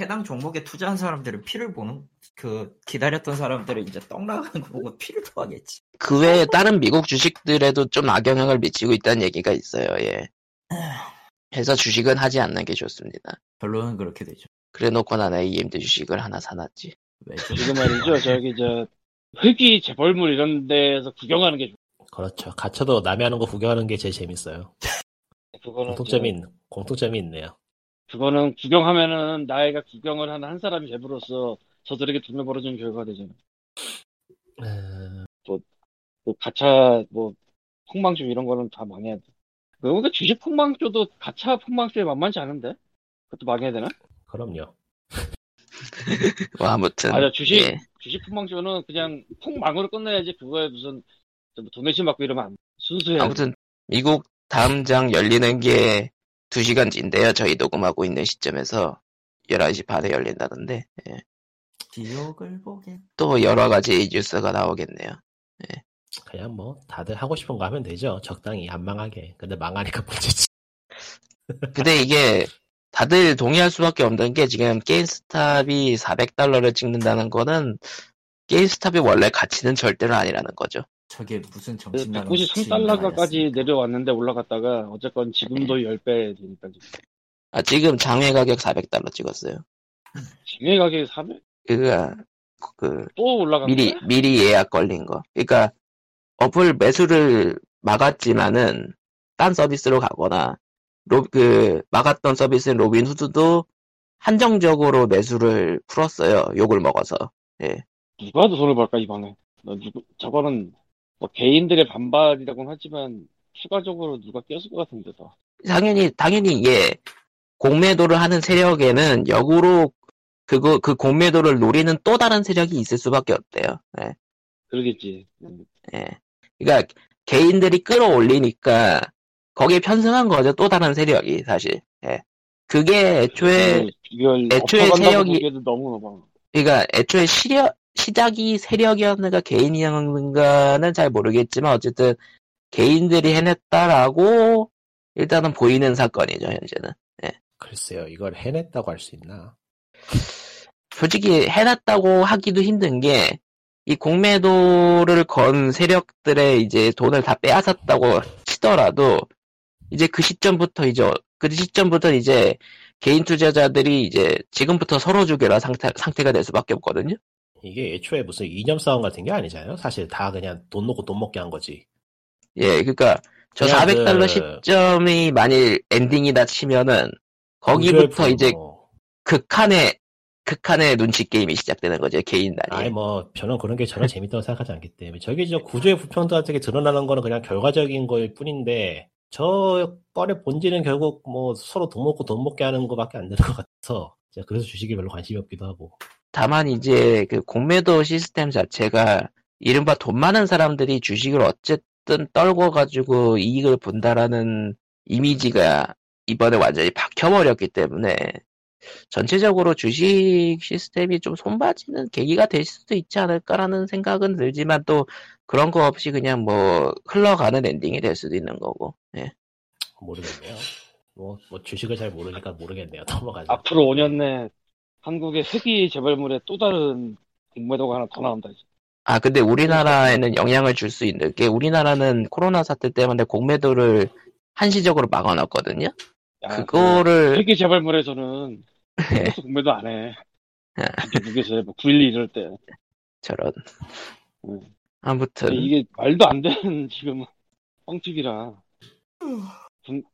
해당 종목에 투자한 사람들은 피를 보는 그 기다렸던 사람들은 이제 떡 나가는 거 보고 피를 토하겠지. 그 외에 다른 미국 주식들에도 좀 악영향을 미치고 있다는 얘기가 있어요. 예. 해서 주식은 하지 않는 게 좋습니다. 결론은 그렇게 되죠. 그래놓고 난 AMD 주식을 하나 사놨지. 왜죠? 지금 말이죠. 저기 저 흙이 재벌물 이런 데서 구경하는 게 좋. 그렇죠 갇혀도 남이 하는 거 구경하는 게 제일 재밌어요 그거는 공통점이 저- 있, 공통점이 있네요 그거는 구경하면은 나이가 구경을 하는 한 사람이 재벌로서 저들에게 돈을 벌어주는 결과가 되잖아. 음, 그 가차 뭐 폭망주 이런 거는 다 망해야 돼. 그러니까 주식 폭망주도 가차 폭망주에 만만치 않은데? 그것도 망해야 되나? 그럼요 뭐 아무튼. 맞아 주식 예. 주식 폭망주는 그냥 폭망으로 끝내야지 그거에 무슨 좀 도매심 받고 이러면 안 돼. 순수해. 아무튼 미국 다음 장 열리는 게 2시간 뒤인데요. 저희 녹음하고 있는 시점에서 11시 반에 열린다던데. 예. 기억을 보게. 또 여러 가지 뉴스가 나오겠네요. 그냥 뭐 다들 하고 싶은 거 하면 되죠 적당히 안 망하게 근데 망하니까 *laughs* 문제지 근데 이게 다들 동의할 수밖에 없는 게 지금 게임스탑이 400달러를 찍는다는 거는 게임스탑의 원래 가치는 절대로 아니라는 거죠. 저게 무슨 그 정신 나간 193달러까지 내려왔는데 올라갔다가 어쨌건 지금도 10배 되니까 지금. 아, 지금 장외 가격 400달러 찍었어요. 지금 가격이 400? 그가 그또 올라간 미리 거야? 미리 예약 걸린 거. 그러니까 어플 매수를 막았지만은 딴 서비스로 가거나 로, 그 막았던 서비스인 로빈 후드도 한정적으로 매수를 풀었어요. 욕을 먹어서. 누가 더 돈을 벌까 이번에? 너 누구 저거는 뭐 개인들의 반발이라고는 하지만 추가적으로 누가 꼈을 것 같은데 더. 당연히 당연히 이게 공매도를 하는 세력에는 역으로 그거 그 공매도를 노리는 또 다른 세력이 있을 수밖에 없대요. 예. 그러겠지. 음. 예. 그러니까 개인들이 끌어올리니까 거기에 편승한 거죠. 또 다른 세력이 사실. 예. 그게 애초에 애초에 세력이- 너무 막 그러니까 애초에 시력 시작이 세력이었는가 개인이었는가는 잘 모르겠지만 어쨌든 개인들이 해냈다라고 일단은 보이는 사건이죠 현재는. 글쎄요, 이걸 해냈다고 할 수 있나? 솔직히 해놨다고 하기도 힘든 게, 이 공매도를 건 세력들의 이제 돈을 다 빼앗았다고 치더라도, 이제 그 시점부터 이제, 어- 그 시점부터 이제 개인 투자자들이 이제 지금부터 서로 죽여라 상태, 상태가 될 수밖에 없거든요? 이게 애초에 무슨 이념 싸움 같은 게 아니잖아요. 사실 다 그냥 돈 놓고 돈 먹게 한 거지. 예, 그니까, 저 그냥 400달러 그- 시점이 만일 엔딩이다 치면은, 거기부터 품, 이제 뭐. 극한의, 극한의 눈치 게임이 시작되는 거죠, 개인 단위. 아니 뭐 저는 그런 게 전혀 재밌다고 생각하지 않기 때문에 저기 저 구조의 불평등 같은 게 드러나는 거는 그냥 결과적인 거일 뿐인데 저 건의 본질은 결국 뭐 서로 돈 먹고 돈 먹게 하는 거밖에 안 되는 것 같아서 그래서 주식에 별로 관심이 없기도 하고 다만 이제 그 공매도 시스템 자체가 이른바 돈 많은 사람들이 주식을 어쨌든 떨궈 가지고 이익을 본다라는 이미지가 이번에 완전히 박혀버렸기 때문에 전체적으로 주식 시스템이 좀 손봐지는 계기가 될 수도 있지 않을까라는 생각은 들지만 또 그런 거 없이 그냥 뭐 흘러가는 엔딩이 될 수도 있는 거고 예. 모르겠네요. 뭐, 뭐 주식을 잘 모르니까 모르겠네요. *laughs* 넘어가죠. 앞으로 5년 내 한국의 세기 재벌물에 또 다른 공매도가 하나 더 나온다. 이제. 아, 근데 우리나라에는 영향을 줄 수 있는 게 우리나라는 코로나 사태 때문에 공매도를 한시적으로 막아놨거든요. 야, 그거를 그 세기 재벌물에서는 예. 한국에서 공매도 안 해. 아. 미국에서 해. 뭐9.12 이럴 때. 저런. 음. 아무튼 이게 말도 안 되는 *laughs* 지금 뻥튀기라. 군-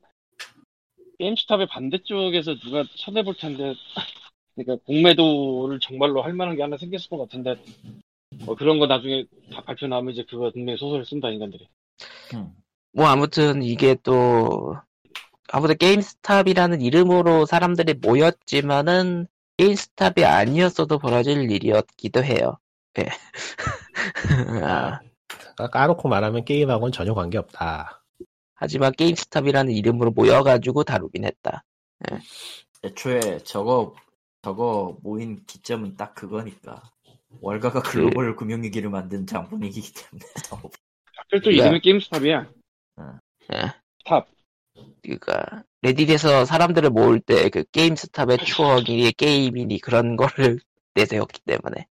게임스탑의 반대쪽에서 누가 쳐내볼 텐데, 그러니까 공매도를 정말로 할 만한 게 하나 생겼을 것 같은데, 뭐 그런 거 나중에 다 발표 나오면 이제 그거 분명히 소설을 쓴다 인간들이. 음. 뭐 아무튼 이게 또 아무튼 게임스탑이라는 이름으로 사람들이 모였지만은 게임스탑이 아니었어도 벌어질 일이었기도 해요. 예. *laughs* 아, 까- 까놓고 말하면 게임하고는 전혀 관계없다. 하지만 게임스탑이라는 이름으로 모여가지고 다루긴 했다. 애초에 저거 저거 모인 기점은 딱 그거니까 월가가 글로벌 금융위기를 만든 장본이기 때문에 하필 또 야. 이름이 게임스탑이야. 예. 스탑. 그니까 레딧에서 사람들을 모을 때 그 게임스탑의 추억이 게임이니 그런 거를 *laughs* 내세웠기 때문에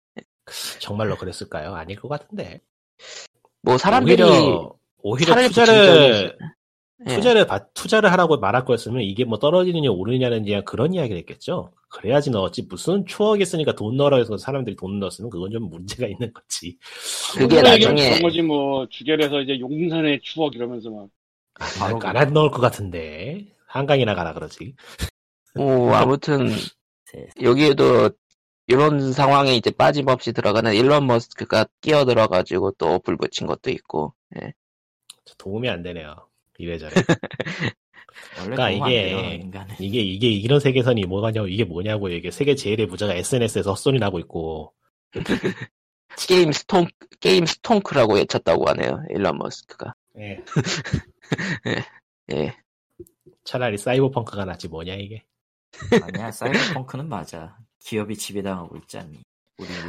정말로 그랬을까요? 아닐 것 같은데. 뭐 사람들이 오히려, 오히려 투자를, 예. 투자를, 받- 투자를 하라고 말할 거였으면 이게 뭐 떨어지느냐 오르느냐는 그냥 그런 이야기를 했겠죠. 그래야지 넣었지. 무슨 추억이 있으니까 돈 넣으라 해서 사람들이 돈 넣었으면 그건 좀 문제가 있는 거지. 그게 얘기하면 나중에- 그런 거지 뭐 주결에서 이제 용산의 추억 이러면서 막 바로 안, 안 넣을 것 같은데. 한강이나 가라 그러지. 뭐 아무튼 세- 여기에도 이런 상황에 이제 빠짐없이 들어가는 일론 머스크가 끼어들어가지고 또 불 붙인 것도 있고 예. 도움이 안 되네요. 이래저래. *laughs* 그러니까 이게- 이게, 이게 이런 세계선이 뭐가냐고, 이게 뭐냐고, 이게 세계 제일의 부자가 SNS에서 헛소리 나고 있고, *laughs* 게임 스톤 게임 스톤크라고 외쳤다고 하네요 일론 머스크가 예. *laughs* 예 차라리 사이버펑크가 낫지 뭐냐, 이게. 아니야 사이버펑크는 맞아 기업이 지배당하고 있지 않니 우리 우리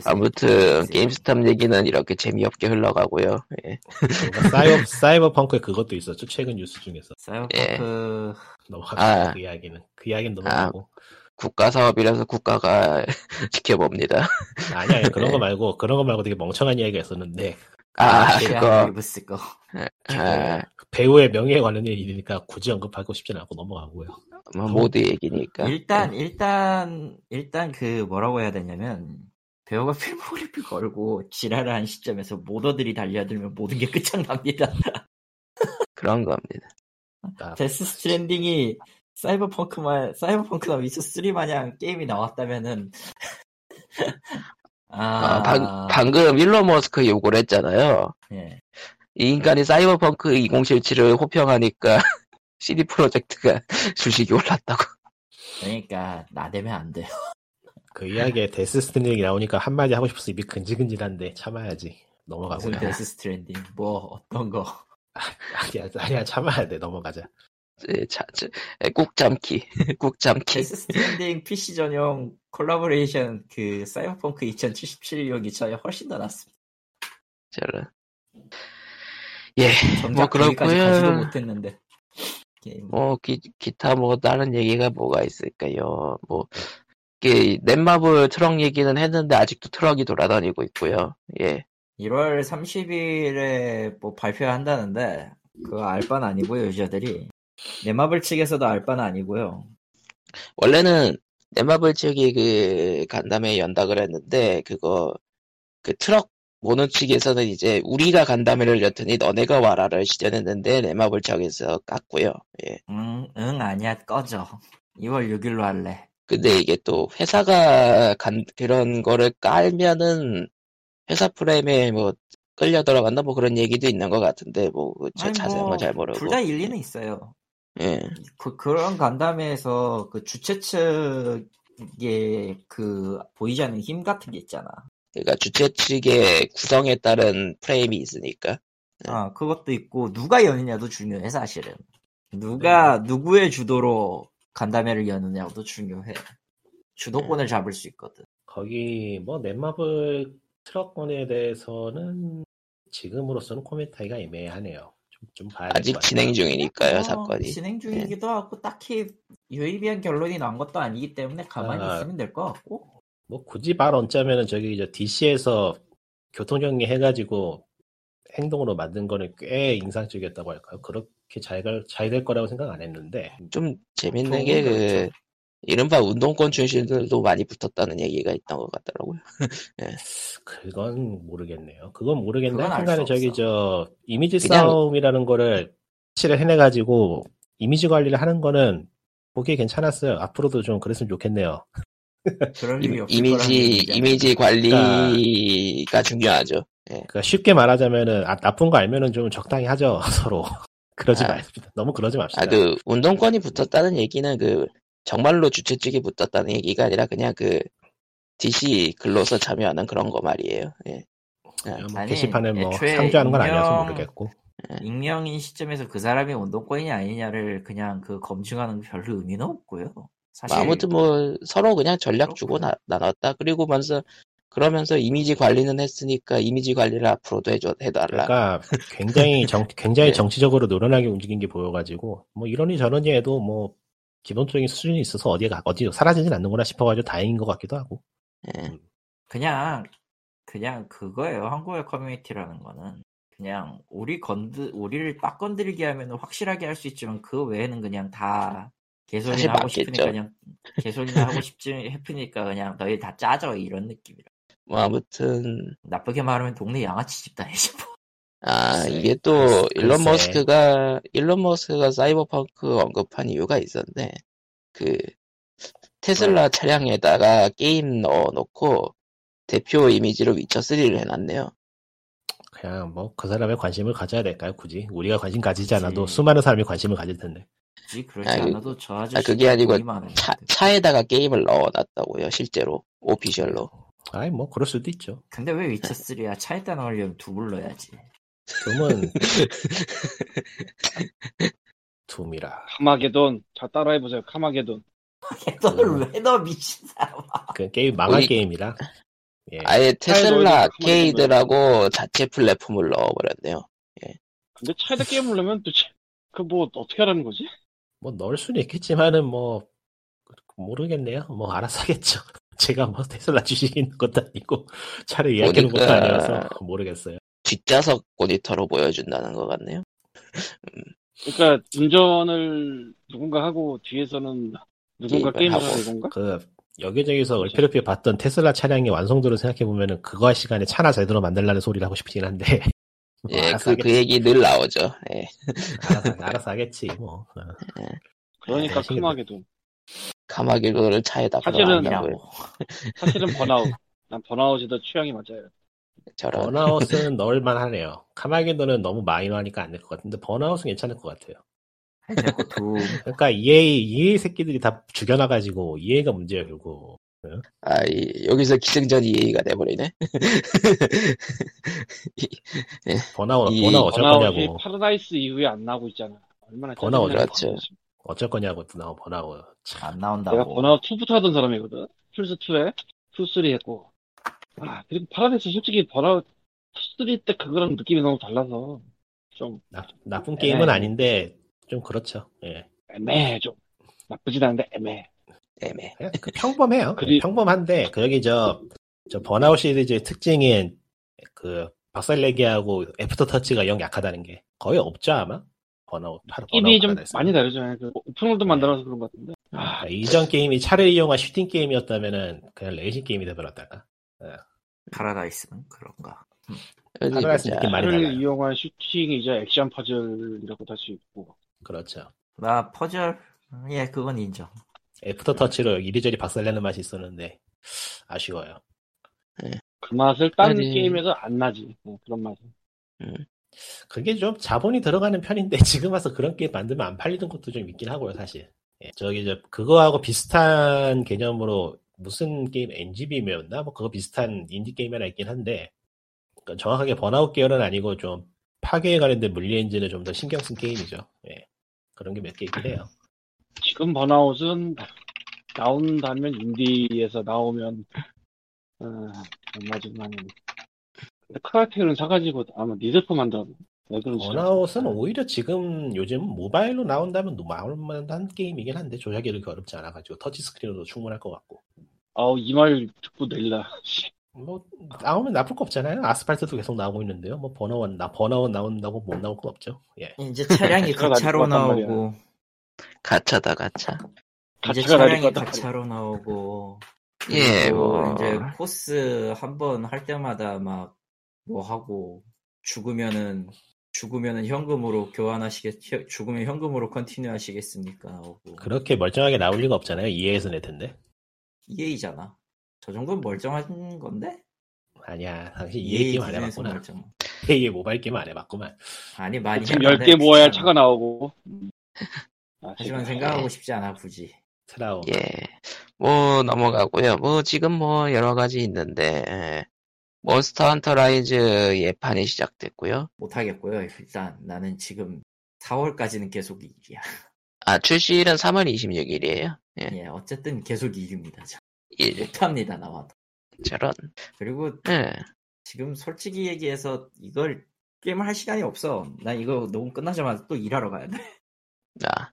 아무튼 사이버- 게임스탑 얘기는 이렇게 재미없게 흘러가고요 예. 뭔가 사이버, *laughs* 사이버 펑크에 그것도 있었죠. 최근 뉴스 중에서. 사이버 펑크 넘어갑시다. 아. 그 이야기는. 그 이야기는 넘어가고. 국가 사업이라서 국가가 *laughs* 지켜봅니다 아니, 아니, 그런 거 말고, 그런 거 말고 되게 멍청한 이야기가 있었는데, 아 키아누 그거 리브스 거 아, 배우의 명예에 관련 일이니까 굳이 언급하고 싶지는 않고 넘어가고요. 뭐 모두 얘기니까 일단 일단 일단 그 뭐라고 해야 되냐면 배우가 *laughs* 필모그래피 걸고 지랄을 한 시점에서 모더들이 달려들면 모든 게 끝장납니다. *laughs* 그런 겁니다 아, 데스 스트랜딩이 사이버펑크만 사이버펑크나 위쳐 3 마냥 게임이 나왔다면은 *laughs* 아, 아, 방, 방금 일론 머스크 욕을 했잖아요 예. 이 인간이 사이버펑크 2077을 호평하니까 CD Projekt가 주식이 올랐다고. 그러니까 나대면 안 돼요. 그 이야기에 Death Stranding이 나오니까 한마디 하고 싶어서 입이 근질근질한데 참아야지. 넘어가고요. 무슨 Death Stranding 뭐 어떤 거 *laughs* 아니야, 아니야, 참아야 돼. 넘어가자. 예, 자, 예, 꾹 참기. *laughs* 꾹 참기. Death Stranding PC 전용 콜라보레이션 그 사이버펑크 2077용 기차에 훨씬 더 낫습니다. 저런. 예, 뭐 그렇고요. 가지도 못했는데 게임 뭐 기, 기타 뭐 다른 얘기가 뭐가 있을까요? 뭐 그 넷마블 트럭 얘기는 했는데 아직도 트럭이 돌아다니고 있고요. 예. 1월 30일에 뭐 발표한다는데 그거 알 바는 아니고요 유저들이 넷마블 측에서도 알바는 아니고요 원래는 넷마블 측이 그 간담회 연다 그랬는데 그거 그 트럭 모는 측에서는 이제 우리가 간담회를 였더니 너네가 와라를 시전했는데 넷마블 측에서 깠고요. 예. 응, 응 아니야 꺼져 2월 6일로 할래 근데 이게 또 회사가 간 그런 거를 깔면은 회사 프레임에 뭐 끌려 들어간다 뭐 그런 얘기도 있는 것 같은데 뭐저 아니, 자세한 뭐, 건잘 모르고 둘 다 일리는 있어요 예. 그, 그런 간담회에서 그 주최 측의 그 보이지 않는 힘 같은 게 있잖아 그러니까 주최 측의 구성에 따른 프레임이 있으니까 네. 아 그것도 있고 누가 여느냐도 중요해 사실은 누가 네. 누구의 주도로 간담회를 여느냐도 중요해 주도권을 잡을 수 있거든 거기 뭐 넷마블 트럭건에 대해서는 지금으로서는 코멘트하기가 애매하네요. 좀, 좀 봐야 될것 아직 같아요. 진행 중이니까요 어, 사건이 예. 진행 중이기도 하고 딱히 유의미한 결론이 난 것도 아니기 때문에 가만히 아. 있으면 될 것 같고 뭐 굳이 말 얹자면은 저기 저 DC에서 교통정리 해가지고 행동으로 만든 거는 꽤 인상적이었다고 할까요? 그렇게 잘될 거라고 생각 안 했는데 좀 재밌는 좋은 게그 거죠. 이른바 운동권 출신들도 많이 붙었다는 얘기가 있던 것 같더라고요. *laughs* 그건 모르겠네요. 그건 모르겠는데 수 저기 없어. 저 이미지 그냥- 싸움이라는 거를 실을 해내가지고 이미지 관리를 하는 거는 보기에 괜찮았어요. 앞으로도 좀 그랬으면 좋겠네요. 그럴 이, 이미지. 이미지 관리가 중요하죠. 그러니까 쉽게 말하자면은 아, 나쁜 거 알면은 좀 적당히 하죠 *laughs* 서로. 그러지 아. 맙시다. 너무 그러지 맙시다. 아 그 운동권이 붙었다는 얘기는 그 정말로 주최 측이 붙었다는 얘기가 아니라 그냥 그 DC 글로서 참여하는 그런 거 말이에요. 예. 그냥 뭐 아니, 게시판에 뭐 상주하는 건 아니어서 모르겠고. 익명인 시점에서 그 사람이 운동권이냐 아니냐를 그냥 그 검증하는 게 별로 의미는 없고요. 사실 뭐 아무튼 뭐 서로 그냥 전략 주고 나, 나눴다. 그리고 면서 그러면서 이미지 관리는 했으니까 이미지 관리를 앞으로도 해줘 해달라. 그러니까 굉장히 정 *laughs* 굉장히 예. 정치적으로 노련하게 움직인 게 보여가지고 뭐 이러니 저러니 해도 뭐 기본적인 수준이 있어서 어디가 어디 사라지진 않는구나 싶어가지고 다행인 것 같기도 하고. 예. 그냥 그냥 그거예요. 한국의 커뮤니티라는 거는 그냥 우리 건드 우리를 빡 건드리게 하면 확실하게 할 수 있지만 그 외에는 그냥 다 개소리나 하고 맞겠죠. 싶으니까 그냥 *laughs* 개소리나 하고 싶지 해프니까 그냥 너희 다 짜져 이런 느낌이라. 뭐 아무튼 나쁘게 말하면 동네 양아치 집단이지 뭐. 아 이게 또 글쎄. 일론 머스크가 일론 머스크가 사이버펑크 언급한 이유가 있었는데 그 테슬라 차량에다가 게임 넣어놓고 대표 이미지로 위쳐 3를 해놨네요. 그냥 뭐 그 사람의 관심을 가져야 될까요? 굳이 우리가 관심 가지지 않아도 그치. 수많은 사람이 관심을 가질 텐데. 굳이 그러지 아, 그- 않아도 저 아저씨 아, 그게 아니고. 차, 차에다가 게임을 넣어놨다고요 실제로 오피셜로. 아이 뭐 그럴 수도 있죠. 근데 왜 위쳐 3야? 차에다 넣으려면 두불 넣어야지. 둠은 *laughs* 둠이라. 카마게돈. 자, 따라해보세요. 카마게돈. 너를 왜 넣어 미친 사람아. 그 게임 망한 우리- 게임이라. 예. 아예 테슬라 아케이드라고 자체 플랫폼을 넣어버렸네요. 근데 차에다 게임을 넣으면 도대체 그 뭐 어떻게 하라는 거지? 뭐 넣을 수는 있겠지만은 뭐 모르겠네요. 뭐 알아서 하겠죠. *laughs* 제가 뭐 테슬라 주식이 있는 것도 아니고 *laughs* 차를 예약해놓은 것도 아니어서 모르겠어요. 뒷좌석 모니터로 보여준다는 것 같네요. 그러니까 운전을 누군가 하고 뒤에서는 누군가 게임을 게임을 하고. 건가? 그 여기저기서 얼핏얼핏 봤던 테슬라 차량의 완성도를 생각해 보면은 그거 시간에 차나 제대로 만들라는 소리를 하고 싶긴 한데. 뭐 예, 알아서 그, 그 하겠지. 얘기 늘 나오죠. 예. 알아서, 알아서 하겠지 뭐. 어. 그러니까 네, 카마게돈. 카마기도를 차에다 사실은. *laughs* 사실은 번아웃. 난 번아웃이 더 취향이 맞아요. 저런. Burnout은 *laughs* 넣을만 하네요. Carmageddon은 너무 마이너하니까 안 될 것 같은데 Burnout은 괜찮을 것 같아요. 그러니까 EA EA 새끼들이 다 죽여놔가지고 EA가 문제야 결국. 아, 이, 여기서 기승전 EA가 돼버리네. *laughs* 번아웃 이 번아웃 어쩔 거냐고. 파라다이스 이후에 안 나오고 있잖아. 얼마나 번아웃 그렇죠. 어쩔 거냐고 나 번아웃. 안 내가 나온다고. 번아웃 2부터 하던 사람이거든. 플스 2에 2, 3 했고. 아 그리고 파라다이스 솔직히 번아웃 2, 3때 그거랑 느낌이 너무 달라서 좀 나, 나쁜 게임은 네. 아닌데 좀 그렇죠. 예. 애매해 좀. 나쁘진 않은데 애매해. 애매. 그냥 그 평범해요. *laughs* 그리- 평범한데 그 여기 저, 저 번아웃 시리즈의 특징인 그 박살내기하고 aftertouch가 영 약하다는 게 거의 없죠 아마. 번아웃 파- 게임이 좀 Paradise는. 많이 다르잖아요. 그 open world 만들어서 그런 것 같은데. 아, 그러니까 이전 게임이 차를 이용한 슈팅 게임이었다면은 그냥 레이싱 게임이 돼버렸다가 Paradise는 그런가. 어디 파라다이스 보자. 느낌 많이 차를 달라요. 이용한 슈팅이자 액션 퍼즐이라고 할 수 있고. 그렇죠. 나 퍼즐 예 그건 인정. aftertouch로 이리저리 박살내는 맛이 있었는데 아쉬워요. 그 맛을 딴 아니. 게임에서 안 나지. 네, 그런 맛은. 그게 좀 자본이 들어가는 편인데 *laughs* 지금 와서 그런 게임 만들면 안 팔리는 것도 좀 있긴 하고요 사실. 예, 저기 저 그거하고 비슷한 개념으로 무슨 게임 NGB였나 뭐 그거 비슷한 인디 게임 하나 있긴 한데 그러니까 정확하게 번아웃 계열은 아니고 좀 파괴에 관련된 물리 엔진을 좀 더 신경 쓴 게임이죠. 예. 그런 게 몇 개 있긴 해요. 지금 Burnout은 나온다면 인디에서 나오면 어, 얼마지만 근데 크라테는 사가지고 아마 니드포 만들어 왜 그런지 번아웃은 오히려 지금 요즘 모바일로 나온다면 나올 만한 게임이긴 한데 조작이 그렇게 어렵지 않아가지고 터치 스크린으로도 충분할 것 같고 아우 이 말 듣고 내일라 뭐 나오면 나쁠 거 없잖아요. 아스팔트도 계속 나오고 있는데요. 뭐 번아웃 나 번아웃 나온다고 못 나올 건 없죠. 예. 이제 차량이 가차로 같단 나오고 가차다, 가차. 이제 차량이. 가차로 나오고 예, 뭐. 이제 코스 한 번 할 때마다 막 뭐 하고 죽으면은 죽으면은 현금으로 교환하시겠 혀- 죽으면 현금으로 continue 하시겠습니까 나오고 그렇게 멀쩡하게 나올 리가 없잖아요. EA에서 낼 텐데. EA잖아 저 정도는 멀쩡한 건데 아니야. 당신 EA 게임 안 해봤구나. 멀쩡 EA 모바일 게임 안 해봤구만. 아니 많이 지금 했는데 10개 모아야 차가. 나오고 아, 하지만 지금 생각하고 싶지 않아 굳이 트라우. 예. 뭐, 넘어가고요. 뭐, 지금 뭐, 여러 가지 있는데, 예. Monster Hunter Rise 예판이 시작됐고요. 못 하겠고요 일단 나는 지금 4월까지는 계속 일이야 아, 출시일은 3월 26일이에요. 예. 예 어쨌든 계속 일입니다 저. 일, 못합니다 나와도 저런. 그리고 예. 지금 솔직히 얘기해서 이걸 게임을 할 시간이 없어. 나 이거 녹음 끝나자마자 또 일하러 가야 돼. 아,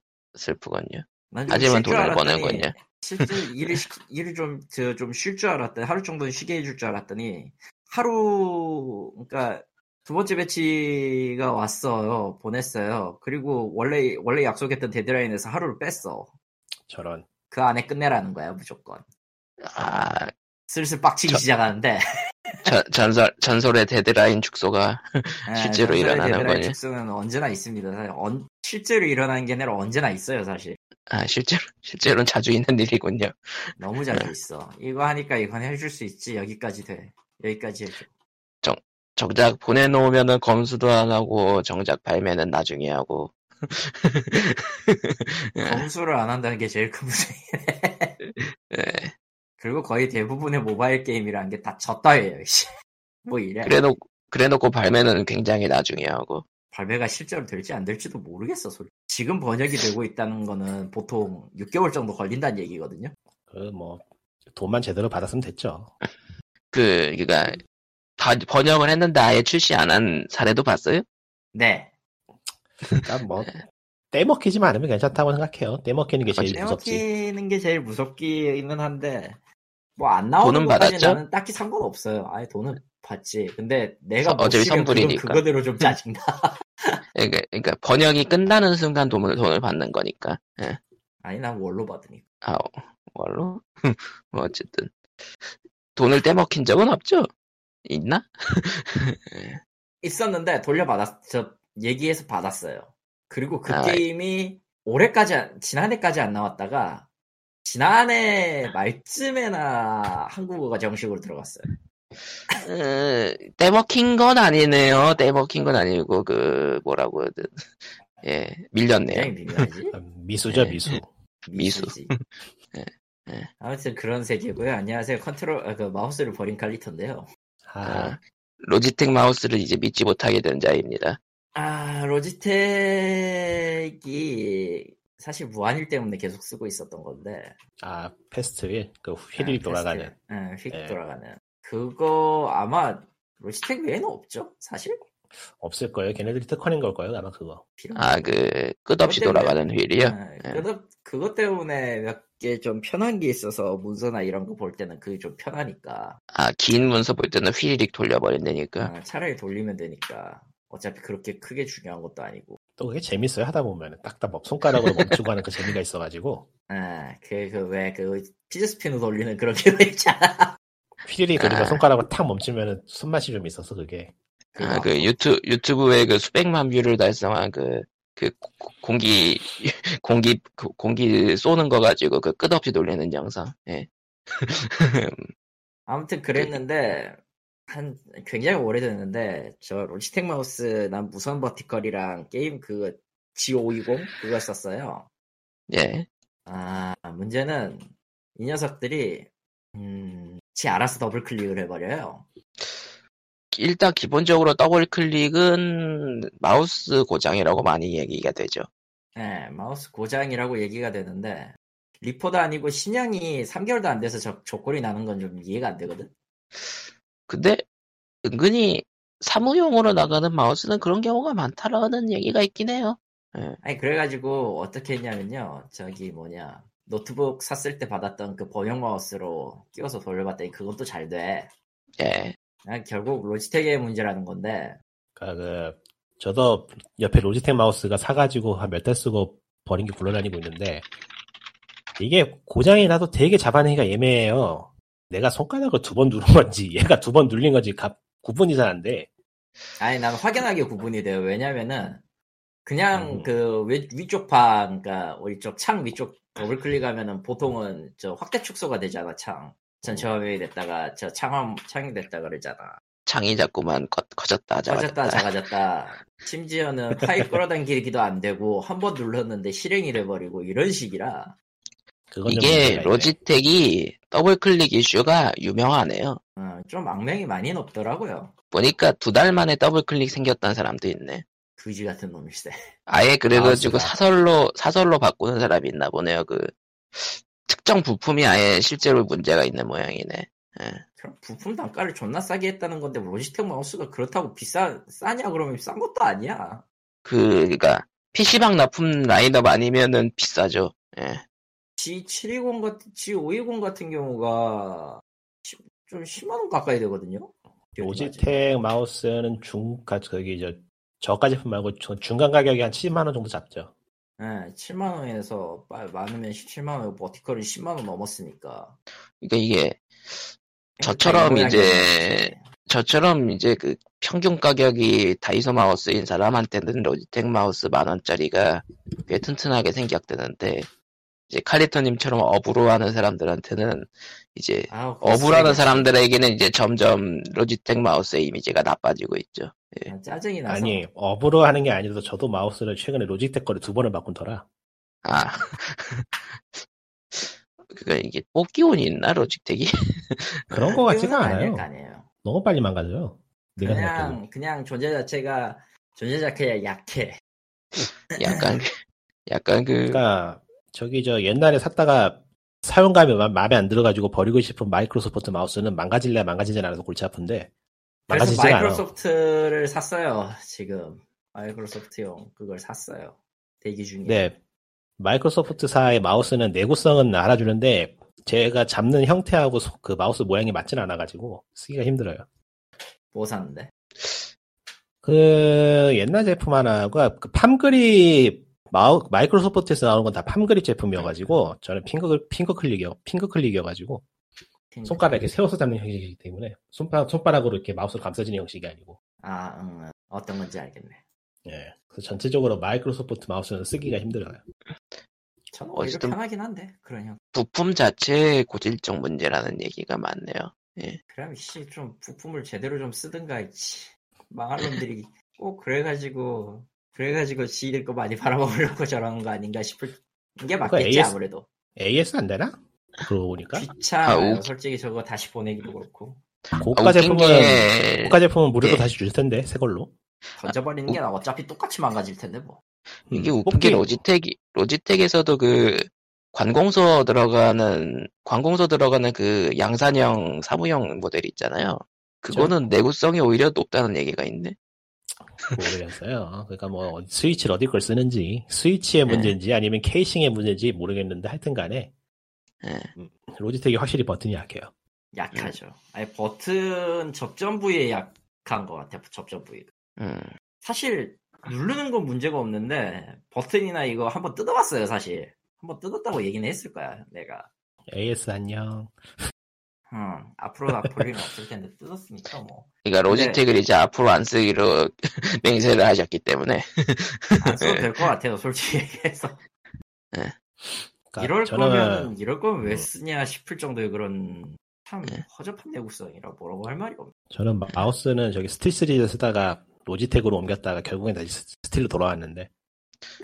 좀 하지만 돈을 알았더니 버는군요. 실제 *laughs* 일을 시- 일을 좀좀쉴 줄 알았더니 하루 정도는 쉬게 해줄 줄 알았더니 하루 그러니까 두 번째 배치가 왔어요. 보냈어요. 그리고 원래 원래 약속했던 데드라인에서 하루를 뺐어. 저런. 그 안에 끝내라는 거야 무조건. 아, 슬슬 빡치기 저- 시작하는데 전, 전설, 전설의 데드라인 축소가 예, 실제로 일어나는 거니. 축소는 언제나 있습니다. 사실 언- 실제로 일어나는 게 아니라 언제나 있어요, 사실. 아, 실제로, 실제로는 자주 있는 일이군요. 너무 자주 있어. 이거 하니까 이건 해줄 수 있지. 여기까지 돼. 여기까지 해줘. 정작 보내놓으면은 검수도 안 하고, 정작 발매는 나중에 하고. 예. 검수를 안 한다는 게 제일 큰 문제이네. *laughs* 예. 그리고 거의 대부분의 모바일 게임이라는 게 다 졌다예요. 씨. *laughs* 뭐 이래. 그래 놓고, 그래 놓고 발매는 굉장히 나중에 하고. 발매가 실제로 될지 안 될지도 모르겠어. 솔직히. 지금 번역이 되고 있다는 거는 보통 6개월 정도 걸린다는 얘기거든요. 그 뭐 돈만 제대로 받았으면 됐죠. 그, 그니까, 다 번역을 했는데 아예 출시 안 한 사례도 봤어요? 네. 그러니까 뭐 떼먹히지만 않으면 괜찮다고 생각해요. 떼먹히는 게 제일 무섭지. 떼먹히는 게 제일 무섭기는 한데 뭐 안 나오는 돈은 것까지 받았죠? 나는 딱히 상관없어요. 아예 돈은 받지. 근데 내가 어차피 선불이니까. 그거대로 좀 짜증나. *laughs* 그러니까, 그러니까 번역이 끝나는 순간 돈을, 돈을 받는 거니까. 예. 아니 난 월로 받으니까. 아, 뭘로? *laughs* 뭐, 어쨌든. 돈을 떼먹힌 적은 없죠? 있나? *laughs* 있었는데 돌려받았, 저, 얘기해서 받았어요. 그리고 그 아, 게임이 올해까지, 안- 지난해까지 안 나왔다가, 지난해 말쯤에나 한국어가 정식으로 들어갔어요. 어, 떼먹힌 건 아니네요. 떼먹힌 건 아니고, 그, 뭐라고, 해야 되나. 예, 밀렸네요. 아, 미수죠 네. 미수. 미수. 네. 아무튼 그런 세계고요. 안녕하세요. 컨트롤 아, 그 마우스를 버린 칼리터인데요. 아, 아, Logitech 마우스를 이제 믿지 못하게 된 자입니다. 아 로지텍이 사실 무한휠 때문에 계속 쓰고 있었던 건데 아 fast wheel, 그 휠이 아, 돌아가는. 응, 휙 예. 돌아가는. 그거 아마 Logitech 외에는 없죠? 사실? 없을 거예요. 걔네들이 특허낸 걸 거예요, 아마 그거. 아. 그, 끝없이 때문에- 돌아가는 휠이요? 아, 예. 그것, 그것 때문에 몇 개 좀 편한 게 있어서 문서나 이런 거 볼 때는 그게 좀 편하니까 아, 긴 문서 볼 때는 휘리릭 돌려버린다니까. 아, 차라리 돌리면 되니까 어차피 그렇게 크게 중요한 것도 아니고 또 그게 재밌어요 하다 보면 딱딱 뭐 손가락으로 멈추고 하는 그 재미가 있어가지고 아, 그, 그, 왜, 그, spinner 돌리는 그런 *laughs* 게왜 있잖아. 휘리리 그리고 아. 손가락으로 탁 멈추면은 손맛이 좀 있어서 그게 아. 그 유튜, 유튜브에 그 수백만 뷰를 달성한 그, 그 고- 공기, *laughs* 공기, 그 공기 쏘는 거 가지고 그 끝없이 돌리는 영상. 예. *laughs* 아무튼 그랬는데, 한, 굉장히 오래됐는데, 저 Logitech 마우스 난 무선 vertical이랑 게임 그, G520? 그거 썼어요. 예. 아, 문제는, 이 녀석들이, 음, 지 알아서 더블 클릭을 해버려요. 일단 기본적으로 더블 클릭은 마우스 고장이라고 많이 얘기가 되죠. 예, 마우스 고장이라고 얘기가 되는데, 리퍼도 아니고 신형이 3개월도 안 돼서 저, 저꼴이 나는 건 좀 이해가 안 되거든? 근데 은근히 사무용으로 나가는 마우스는 그런 경우가 많다라는 얘기가 있긴 해요. 예. 아니, 그래가지고 어떻게 했냐면요. 저기 뭐냐. 노트북 샀을 때 받았던 그 범용 마우스로 끼워서 돌려봤더니 그것도 잘 돼. 예. 그냥 결국 로지텍의 문제라는 건데, 그러니까 그 저도 옆에 Logitech 마우스가 사가지고 한 몇 달 쓰고 버린 게 굴러다니고 있는데 이게 고장이 나도 되게 잡아내기가 애매해요. 내가 손가락을 두 번 누른 건지 얘가 두 번 눌린 건지 가- 구분이 잘 안 돼. 아니, 난 확연하게 구분이 돼요. 왜냐면은, 그냥 음. 그 위, 위쪽 판, 그니까 우리 쪽창 위쪽 더블 클릭하면은 보통은 저 확대 축소가 되잖아, 창. 전체 화면이 됐다가 저 창화, 창이 됐다 그러잖아. 창이 자꾸만 커, 커졌다 작아졌다. 커졌다, 작아졌다. 심지어는 파일 끌어당기기도 안 되고, 한 번 눌렀는데 실행이 돼버리고, 이런 식이라. 이게. 로지텍이 더블 클릭 이슈가 유명하네요. 어, 좀 악명이 많이 높더라고요. 보니까 두 달 만에 더블 클릭 생겼다는 사람도 있네. 그지 같은 놈일세. 아예 그래가지고 마우스가. 사설로 사설로 바꾸는 사람이 있나 보네요. 그 특정 부품이 아예 실제로 문제가 있는 모양이네. 예. 그럼 부품 단가를 존나 싸게 했다는 건데, 로지텍 마우스가 그렇다고 비싸, 싸냐 그러면 싼 것도 아니야. 그 그니까 PC방 납품 라인업 아니면은 비싸죠. 예. G720 같은, G520 같은 경우가, 시- 좀 10만 원 가까이 되거든요? 로지텍 마우스는 중, 가- 거기 저 저가 제품 말고 저- 중간 가격이 한 70만 원 정도 잡죠. 네, 7만 원에서 많으면 17만 원, vertical은 10만 원 넘었으니까. 그러니까 이게 저처럼 이 이제- 저처럼 이제 그 평균 가격이 다이소 마우스인 사람한테는 로지텍 마우스 만 원짜리가 꽤 튼튼하게 생각되는데 이제 칼리터님처럼 업으로 하는 사람들한테는 이제 아, 어부라는. 사람들에게는 이제 점점 로지텍 마우스의 이미지가 나빠지고 있죠. 아, 짜증이 나서. 아니 업으로 하는 게 아니라도 저도 마우스를 최근에 로지텍 거를 두 번을 바꾼 터라. 아. *laughs* 그니까 이게 뽑기운이 있나, 로직텍이? *laughs* 그런 거 같지가 않아요. 아니에요. 너무 빨리 망가져요. 내가 생각해도. 그냥, 그냥 존재 자체가, 존재 자체가 약해. 약간, 그- 약간 그, 그러니까 저기 저 옛날에 샀다가 사용감이 마- 마음에 안 들어가지고 버리고 싶은 마이크로소프트 마우스는 망가질래 망가지진 않아서 골치 아픈데 그래서 망가지지가 않아. 마이크로소프트를 샀어요, 지금. 마이크로소프트용 그걸 샀어요. 대기 중에. 네. 마이크로소프트사의 마우스는 내구성은 알아주는데 제가 잡는 형태하고 소- 그 마우스 모양이 맞진 않아가지고 쓰기가 힘들어요. 뭐 샀는데? 그 옛날 제품 하나가 그 팜그립 마우 마이크로소프트에서 나오는 건 다 팜그립 제품이어가지고 저는 핑거 핑거 클릭이요 핑거 클릭이어가지고 손가락 이렇게 세워서 잡는 형식이기 때문에 손바닥 손바닥으로 이렇게 마우스를 감싸지는 형식이 아니고 아, 응. 어떤 건지 알겠네. 예. 그래서 전체적으로 마이크로소프트 마우스는 쓰기가 힘들어요. 저는 오히려 어쨌든- 편하긴 한데, 그런 형. 부품 자체의 고질적 문제라는 얘기가 많네요. 그럼, 씨, 좀 부품을 제대로 좀 쓰든가, 있지. 망할 놈들이 꼭 그래가지고, 그래가지고 지일 거 많이 팔아먹으려고 저러는 거 아닌가 싶을 게 맞겠지 AS 아무래도 AS 안 되나? 그러고 보니까 귀찮아요 아, 우- 솔직히 저거 다시 보내기도 그렇고 고가 아, 제품은 게 고가 제품은 무료로 예. 다시 줄 텐데 새 걸로. 던져버리는 게나 어차피 똑같이 망가질 텐데 뭐 이게 음, 웃긴 게 로지텍 로지텍에서도 그 관공서 들어가는 관공서 들어가는 그 양산형 사무용 모델 있잖아요. 그거는 내구성이 오히려 높다는 얘기가 있네. 모르겠어요. 그러니까 뭐 스위치를 어디 걸 쓰는지 스위치의 네. 문제인지 아니면 케이싱의 문제인지 모르겠는데 하여튼간에 예. 로지텍이 확실히 버튼이 약해요. 약하죠 아니 버튼 접점 부위에 약한 것 같아 접점 부위 음. 사실 누르는 건 문제가 없는데 버튼이나 이거 한번 뜯어봤어요 사실 한번 뜯었다고 얘기는 했을 거야 내가 AS 안녕. *laughs* 음, 아플 일은 없을 텐데 뜯었으니까 뭐? 그러니까 로지텍을 이제 앞으로 안 쓰기로 *laughs* 맹세를 하셨기 때문에. 안 써도 *laughs* 될 것 같아요 솔직히 얘기해서. 그러니까 이럴 저는 거면 이럴 거면 왜 음. 쓰냐 싶을 정도의 그런 참 네. 허접한 내구성이라 뭐라고 할 말이 없네. 저는 마우스는 저기 스틸 시리즈 쓰다가 로지텍으로 옮겼다가 결국엔 다시 스- 스틸로 돌아왔는데.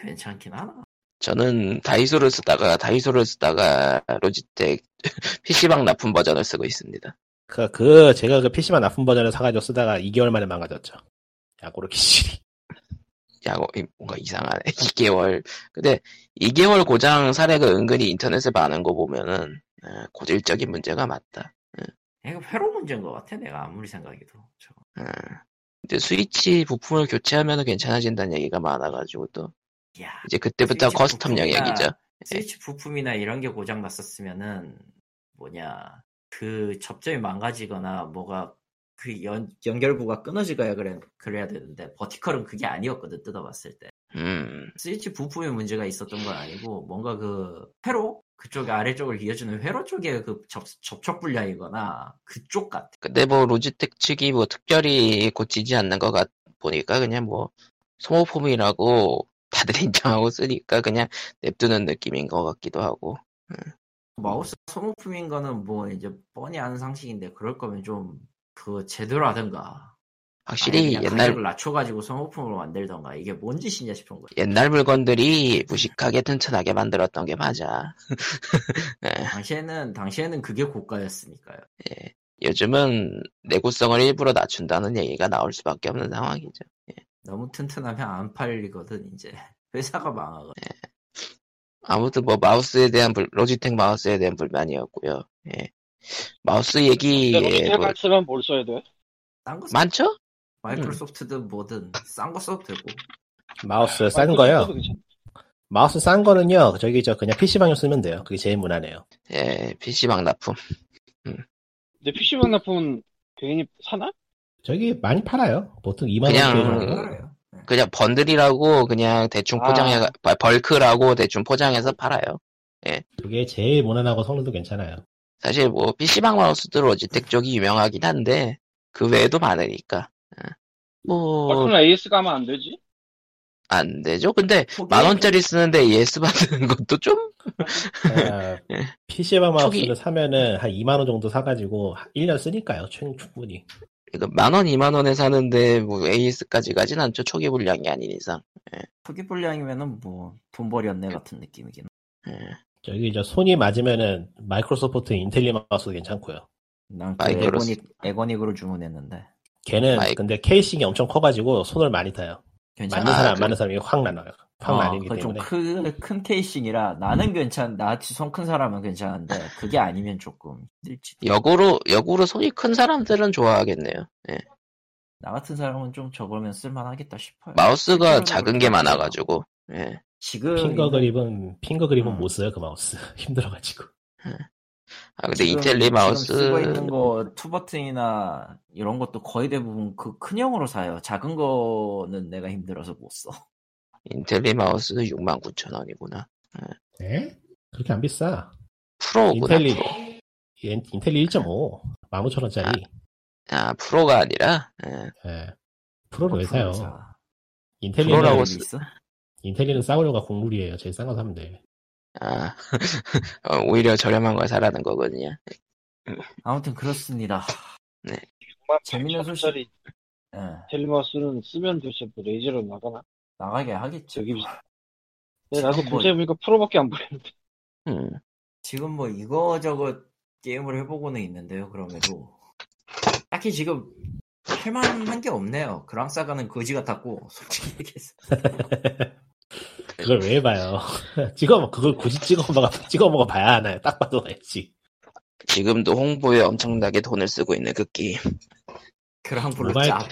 괜찮긴 하나 저는 다이소를 쓰다가 다이소를 쓰다가 로지텍 *laughs* PC방 납품 버전을 쓰고 있습니다. 그, 그 제가 그 PC만 납품 버전을 사가지고 쓰다가 2개월 만에 망가졌죠. 야구로 기실이. 야, 어, 이- 뭔가 이상하네. *laughs* 2개월. 근데 2개월 고장 사례가 은근히 인터넷에 많은 거 보면은 어, 고질적인 문제가 맞다. 이거 회로 문제인 것 같아 내가 아무리 생각해도 저거. 어. 근데 스위치 부품을 교체하면 괜찮아진다는 얘기가 많아가지고 또이 야 이제 그때부터 custom 영역이죠. 스위치 부품이나 이런 게 고장 났었으면은 뭐냐 그 접점이 망가지거나 뭐가 그 연, 연결부가 끊어지거야 그래, 그래야 되는데 버티컬은 그게 아니었거든 뜯어봤을 때. 음, 스위치 부품에 문제가 있었던 건 아니고 뭔가 그 회로 그쪽 아래쪽을 이어주는 회로 쪽에 그 접, 접촉 불량이거나 그쪽 같아. 근데 뭐 로지텍 측이 뭐 특별히 고치지 않는 것 같 보니까 그냥 뭐 소모품이라고 다들 *laughs* 인정하고 쓰니까 그냥 냅두는 느낌인 것 같기도 하고. 마우스 소모품인 거는 뭐 이제 뻔히 아는 상식인데 그럴 거면 좀 그 제대로 하든가 확실히 옛날 가격을 낮춰가지고 소모품으로 만들던가 이게 뭔 짓이냐 싶은 거야 옛날 물건들이 무식하게 튼튼하게 만들었던 게 맞아. 예, *laughs* 당시에는 당시에는 그게 고가였으니까요. 예. 요즘은 내구성을 일부러 낮춘다는 얘기가 나올 수밖에 없는 상황이죠. 너무 튼튼하면 안 팔리거든 이제 *laughs* 회사가 망하거든. 아무튼 뭐 마우스에 대한 불, 로지텍 마우스에 대한 불만이었고요. 예. 마우스 얘기 로지텍 뭐, 안 쓰면 뭘 써야 돼? 딴거 많죠? 마이크로소프트든 뭐든 싼 거 써도 되고. 마우스 싼 마이크로소프트도 거요. 마우스 싼 거는요. 저기 저 그냥 PC방용 쓰면 돼요. 그게 제일 무난해요. 예, PC방 납품. 근데 PC방 납품은 괜히 사나? 저기 많이 팔아요. 보통 2만 그냥- 원 음. 정도. 알아요. 그냥 번들이라고 그냥 대충 아. 포장해, 벌크라고 대충 포장해서 팔아요. 그게 제일 무난하고 성능도 괜찮아요. 사실 뭐 PC방 마우스도 로지텍 쪽이 유명하긴 한데 그 외에도 많으니까. 예. 뭐, 얼큰 AS 가면 안 되지? 안 되죠? 근데 초기- 만 원짜리 쓰는데 ES 받는 *laughs* 것도 좀 *laughs* 예. PC방 마우스를 초기- 사면은 한 2만 원 정도 사가지고 1년 쓰니까요. 충- 충분히. 이거 만 원, 이만 원에 사는데 뭐 AS까지 가진 않죠. 초기 불량이 아닌 이상. 초기 불량이면은 뭐 돈벌이었네 같은 느낌이긴. 예. 저기 저 손이 맞으면은 마이크로소프트 인텔리 마우스도 괜찮고요. 난그 마이크로소- 에고닉 에고닉으로 주문했는데 걔는 마이- 근데 케이싱이 엄청 커가지고 손을 많이 타요. 괜찮아. 맞는 아, 사람 안 그- 맞는 사람이 확 나눠요. 확 나뉘기 때문에. 좀큰 케이싱이라 나는 괜찮 나같이 손 큰 사람은 괜찮은데 그게 아니면 조금 힘들지. 역으로, 역으로 손이 큰 사람들은 좋아하겠네요. 예. 나 같은 사람은 좀 저거면 쓸만하겠다 싶어요. 마우스가 작은 게 많아가지고. 예. 지금 finger grip은 finger grip은 음. 못 써요 그 마우스 *laughs* 힘들어가지고 아, 근데 지금- 인텔리 마우스. 쓰고 있는 거 two 버튼이나 이런 것도 거의 대부분 그 큰형으로 사요. 작은 거는 내가 힘들어서 못 써. 인텔리 마우스 69,000원이구나. 에? 그렇게 안 비싸 프로구나. 인텔리 프로. 인- 인텔리 1.5 15,000원짜리 아, 프로가 아니라. 예. 예. 프로를 왜 사요 사. 인텔리는 프로라고 있어? 인텔리는 싸우려가 국룰이에요 제일 싼 거 사면 돼 아, *laughs* 어, 오히려 저렴한 걸 사라는 거거든요. 아무튼 그렇습니다. 정말 재밌는 8,000원짜리 예. 텔레마우스는 쓰면 도대체 뭐 레이저로 나가나? 나가게 하겠죠. 저기 네, 나도 뭐- 검색해 보니까 프로밖에 안 보이는데 음. 지금 뭐 이거저거 게임을 해보고는 있는데요. 그럼에도 딱히 지금 할만한 게 없네요. 그랑사가는 거지 같았고 솔직히 얘기해서 *laughs* 그걸 왜 봐요? *laughs* 찍어 그걸 굳이 찍어 먹어 찍어 먹어 봐야 하나요? 딱 봐도 알지. 지금도 홍보에 엄청나게 돈을 쓰고 있는 그 게임. 그랑 블루 모바일- 짭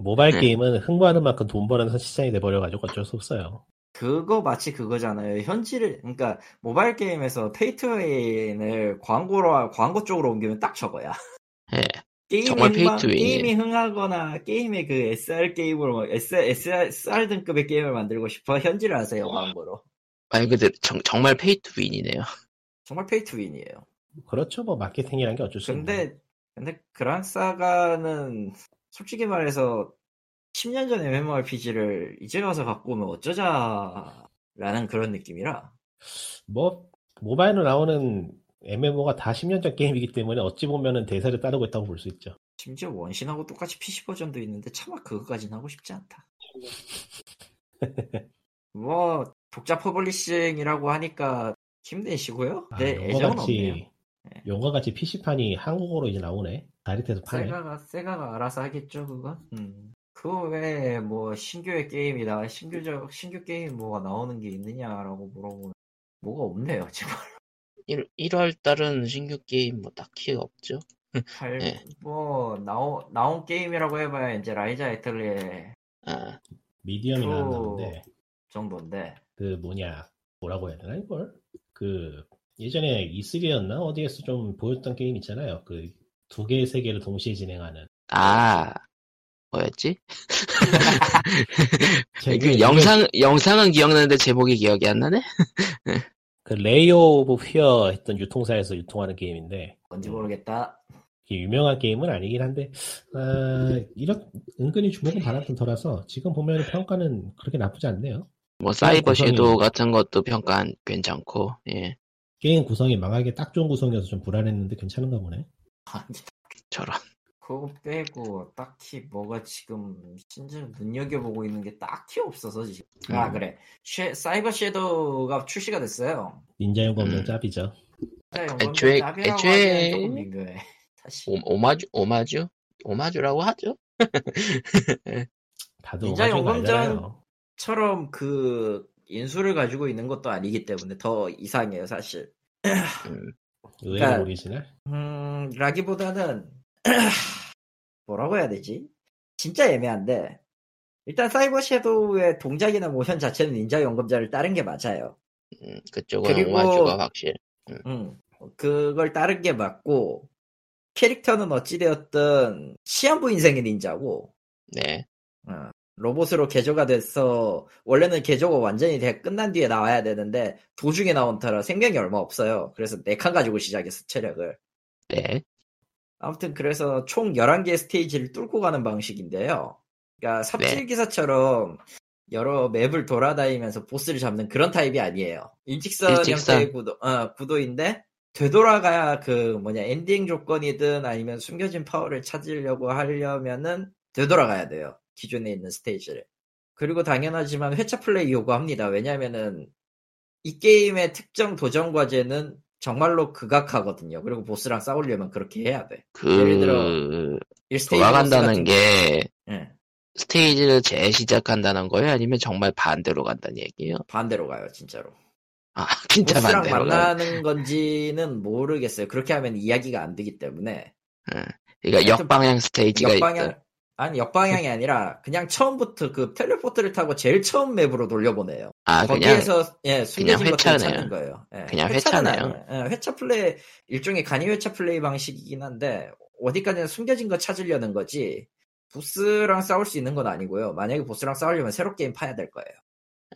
모바일 네. 게임은 홍보하는 만큼 돈 버는 시장이 돼버려가지고 어쩔 수 없어요. 그거 마치 그거잖아요. 현질 그러니까 모바일 게임에서 pay to win을 광고로 광고 쪽으로 옮기면 딱 저거야. 예. 게임이 정말 win이에요. 게임이 흥하거나 게임의 그 SR 게임으로 SR, SR 등급의 게임을 만들고 싶어 현질을 하세요 광고로. 말 그대로 정, 정말 pay to win이네요. 정말 pay to win이에요. 그렇죠, 뭐 마케팅이란 게 어쩔 수 없는. 근데 근데 그란사가는 솔직히 말해서 10년 전 MMORPG를 이제 와서 갖고 오면 어쩌자라는 그런 느낌이라 뭐 모바일로 나오는 MMO가 다 10년 전 게임이기 때문에 어찌 보면은 대세를 따르고 있다고 볼 수 있죠. 심지어 원신하고 똑같이 PC 버전도 있는데 차마 그거까지는 하고 싶지 않다. *laughs* 뭐 독자 publishing이라고 하니까 힘내시고요. 아, 네, 애정은 없네요. 용과같이 용과같이 PC판이 한국어로 이제 나오네. 다이렉트에서 파네. 세가가 세가가 알아서 하겠죠 그거. 음. 그 외에 뭐 신규의 게임이 나 신규적 신규 게임 뭐가 나오는 게 있느냐라고 물어보면 뭐가 없네요 지금. 1, 1월 달은 신규 게임 뭐 딱히 없죠. 할, 네. 뭐 나오 나온 게임이라고 해봐야 이제 라이자 애틀리에 아, Medium이 그- 나왔는데 정도인데 그 뭐냐 뭐라고 해야 되나 이걸 그 예전에 E3였나 어디에서 좀 보였던 게임 있잖아요. 그 두 개, 세 개를 동시에 진행하는. 아 뭐였지? 제- *laughs* 그 영상 영상은 기억나는데 제목이 기억이 안 나네. *laughs* 그 Layer of Fear 했던 유통사에서 유통하는 게임인데 뭔지 모르겠다. 유명한 게임은 아니긴 한데 아, 이런 은근히 주목은 받았던 터라서 지금 보면 평가는 그렇게 나쁘지 않네요. 뭐 사이버 섀도우 같은 것도 평가 괜찮고 예 게임 구성이 망하게 딱 좋은 구성이어서 좀 불안했는데 괜찮은가 보네. 아니 저런. 그거 빼고 딱히 뭐가 지금 진짜 눈여겨보고 있는 게 딱히 없어서 지금. 아 음. 그래. 쉐- 사이버 섀도우가 출시가 됐어요. 닌자 용검전 음. 짭이죠. 애초에- 짭이라고 애초에-. 사실. *laughs* 오, 오마주 오마주 오마주라고 하죠. *laughs* 다들 닌자 오마주인 거 용검전- 알잖아요. 처럼 그 인수를 가지고 있는 것도 아니기 때문에 더 이상해요 사실. 음, 의외로 그러니까- 오리지널. 음, 라기보다는 *clears throat* 뭐라고 해야 되지? 진짜 애매한데 일단 Cyber Shadow의 동작이나 모션 자체는 닌자 용검전을 따른 게 맞아요. 음, 그쪽은 그리고- 오마주가 확실. 음, 그걸 따른 게 맞고 캐릭터는 어찌되었든 시한부 인생의 닌자고 네. 어, 로봇으로 개조가 돼서 원래는 개조가 완전히 돼- 끝난 뒤에 나와야 되는데 도중에 나온 터라 생명이 얼마 없어요. 그래서 4칸 가지고 시작했어 체력을. 네. 아무튼 그래서 총 11개 스테이지를 뚫고 가는 방식인데요. 그러니까 삽질 네. 기사처럼 여러 맵을 돌아다니면서 보스를 잡는 그런 타입이 아니에요. 일직선, 일직선. 형태의 구도, 어, 구도인데 되돌아가야 그 뭐냐 엔딩 조건이든 아니면 숨겨진 파워를 찾으려고 하려면은 되돌아가야 돼요. 기존에 있는 스테이지를. 그리고 당연하지만 회차 플레이 요구합니다. 왜냐면은 이 게임의 특정 도전 과제는 정말로 극악하거든요. 그리고 보스랑 싸우려면 그렇게 해야 돼. 예를 그 1스테이지 돌아간다는 게 예, 스테이지를 재시작한다는 거예요? 아니면 정말 반대로 간다는 얘기예요? 반대로 가요, 진짜로. 아 *laughs* 진짜 보스랑 반대로 가. 만나는 건지는 모르겠어요. 그렇게 하면 이야기가 안 되기 때문에. 그러니까 하여튼 역방향 스테이지가 역방향, 있다. 아니, 역방향이 아니라 그냥 처음부터 그 텔레포트를 타고 제일 처음 맵으로 돌려보내요. 아 그냥 거기에서 예, 숨겨진 그냥 것들을 회차네요. 찾는 거예요. 예, 그냥. 아니에요. 예, 회차 플레이 일종의 간이 회차 플레이 방식이긴 한데 어디까지나 숨겨진 거 찾으려는 거지. 보스랑 싸울 수 있는 건 아니고요. 만약에 보스랑 싸우려면 새로 게임 파야 될 거예요.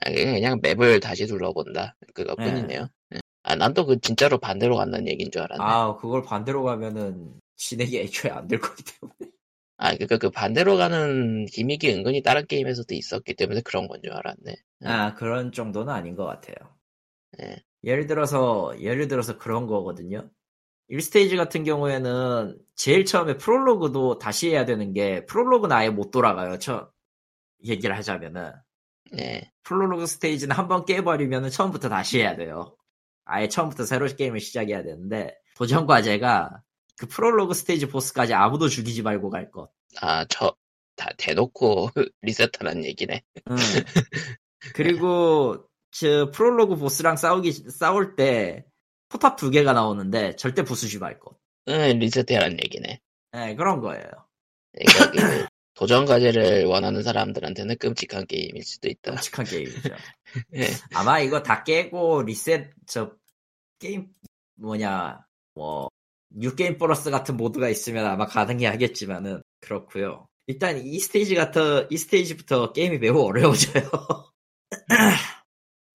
아, 그냥 맵을 다시 둘러본다. 그것뿐이네요. 예. 아, 난 또 그 진짜로 반대로 간다는 얘기인 줄 알았네. 아, 아, 그걸 반대로 가면은 진행이 애초에 안 될 거기 때문에. 그니까 그 반대로 가는 기믹이 은근히 다른 게임에서도 있었기 때문에 그런 건 줄 알았네. 아, 그런 정도는 아닌 것 같아요. 예. 예를 들어서, 예를 들어서 그런 거거든요. 1스테이지 같은 경우에는 제일 처음에 프롤로그도 다시 해야 되는 게, 프롤로그는 아예 못 돌아가요. 저, 얘기를 하자면은. 네. 프롤로그 스테이지는 한 번 깨버리면 처음부터 다시 해야 돼요. 아예 처음부터 새로 게임을 시작해야 되는데 도전 과제가 그 프롤로그 스테이지 보스까지 아무도 죽이지 말고 갈 것. 아, 저, 다 대놓고 *laughs* 리셋하란 얘기네. 응. *laughs* 그리고 저 프롤로그 보스랑 싸우기 싸울 때 포탑 두 개가 나오는데 절대 부수지 말 것. 응, 리셋하란 얘기네. 네, 그런 거예요. 그러니까 그 도전 과제를 원하는 사람들한테는 끔찍한 게임일 수도 있다. 끔찍한 게임이죠. *laughs* 예. 아마 이거 다 깨고 리셋 저 게임 뭐냐 뭐 New Game Plus 같은 모드가 있으면 아마 가능해 하겠지만은 그렇고요. 일단 이 스테이지 같은 이 스테이지부터 게임이 매우 어려워져요. *laughs*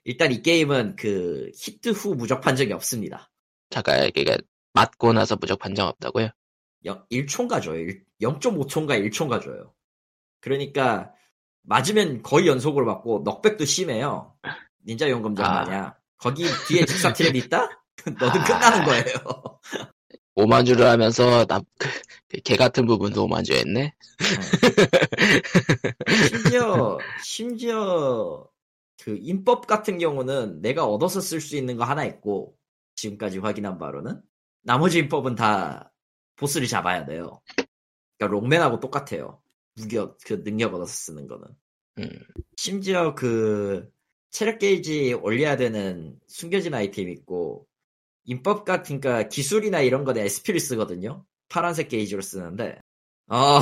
일단 이 게임은 그 히트 후 무적 판정이 없습니다. 잠깐, 그니까, 맞고 나서 무적 판정 없다고요? 1초인가 줘요. 0.5초인가 1초인가 줘요. 그러니까 맞으면 거의 연속으로 맞고 넉백도 심해요. 닌자 용검전 아. 마냥. 거기 뒤에 *laughs* 직사 트랩 있다? *laughs* 너는 아. 끝나는 거예요. 오만주를 하면서, 나, 그, 그, 개 같은 부분도 오만주 했네? 심지어 *laughs* 심지어 그 인법 같은 경우는 내가 얻어서 쓸 수 있는 거 하나 있고 지금까지 확인한 바로는 나머지 인법은 다 보스를 잡아야 돼요. 그러니까 롱맨하고 똑같아요. 무력 그 능력 얻어서 쓰는 거는. 음, 심지어 그 체력 게이지 올려야 되는 숨겨진 아이템 있고 인법 같은 그러니까 기술이나 이런 거는 SP를 쓰거든요. 파란색 게이지로 쓰는데 어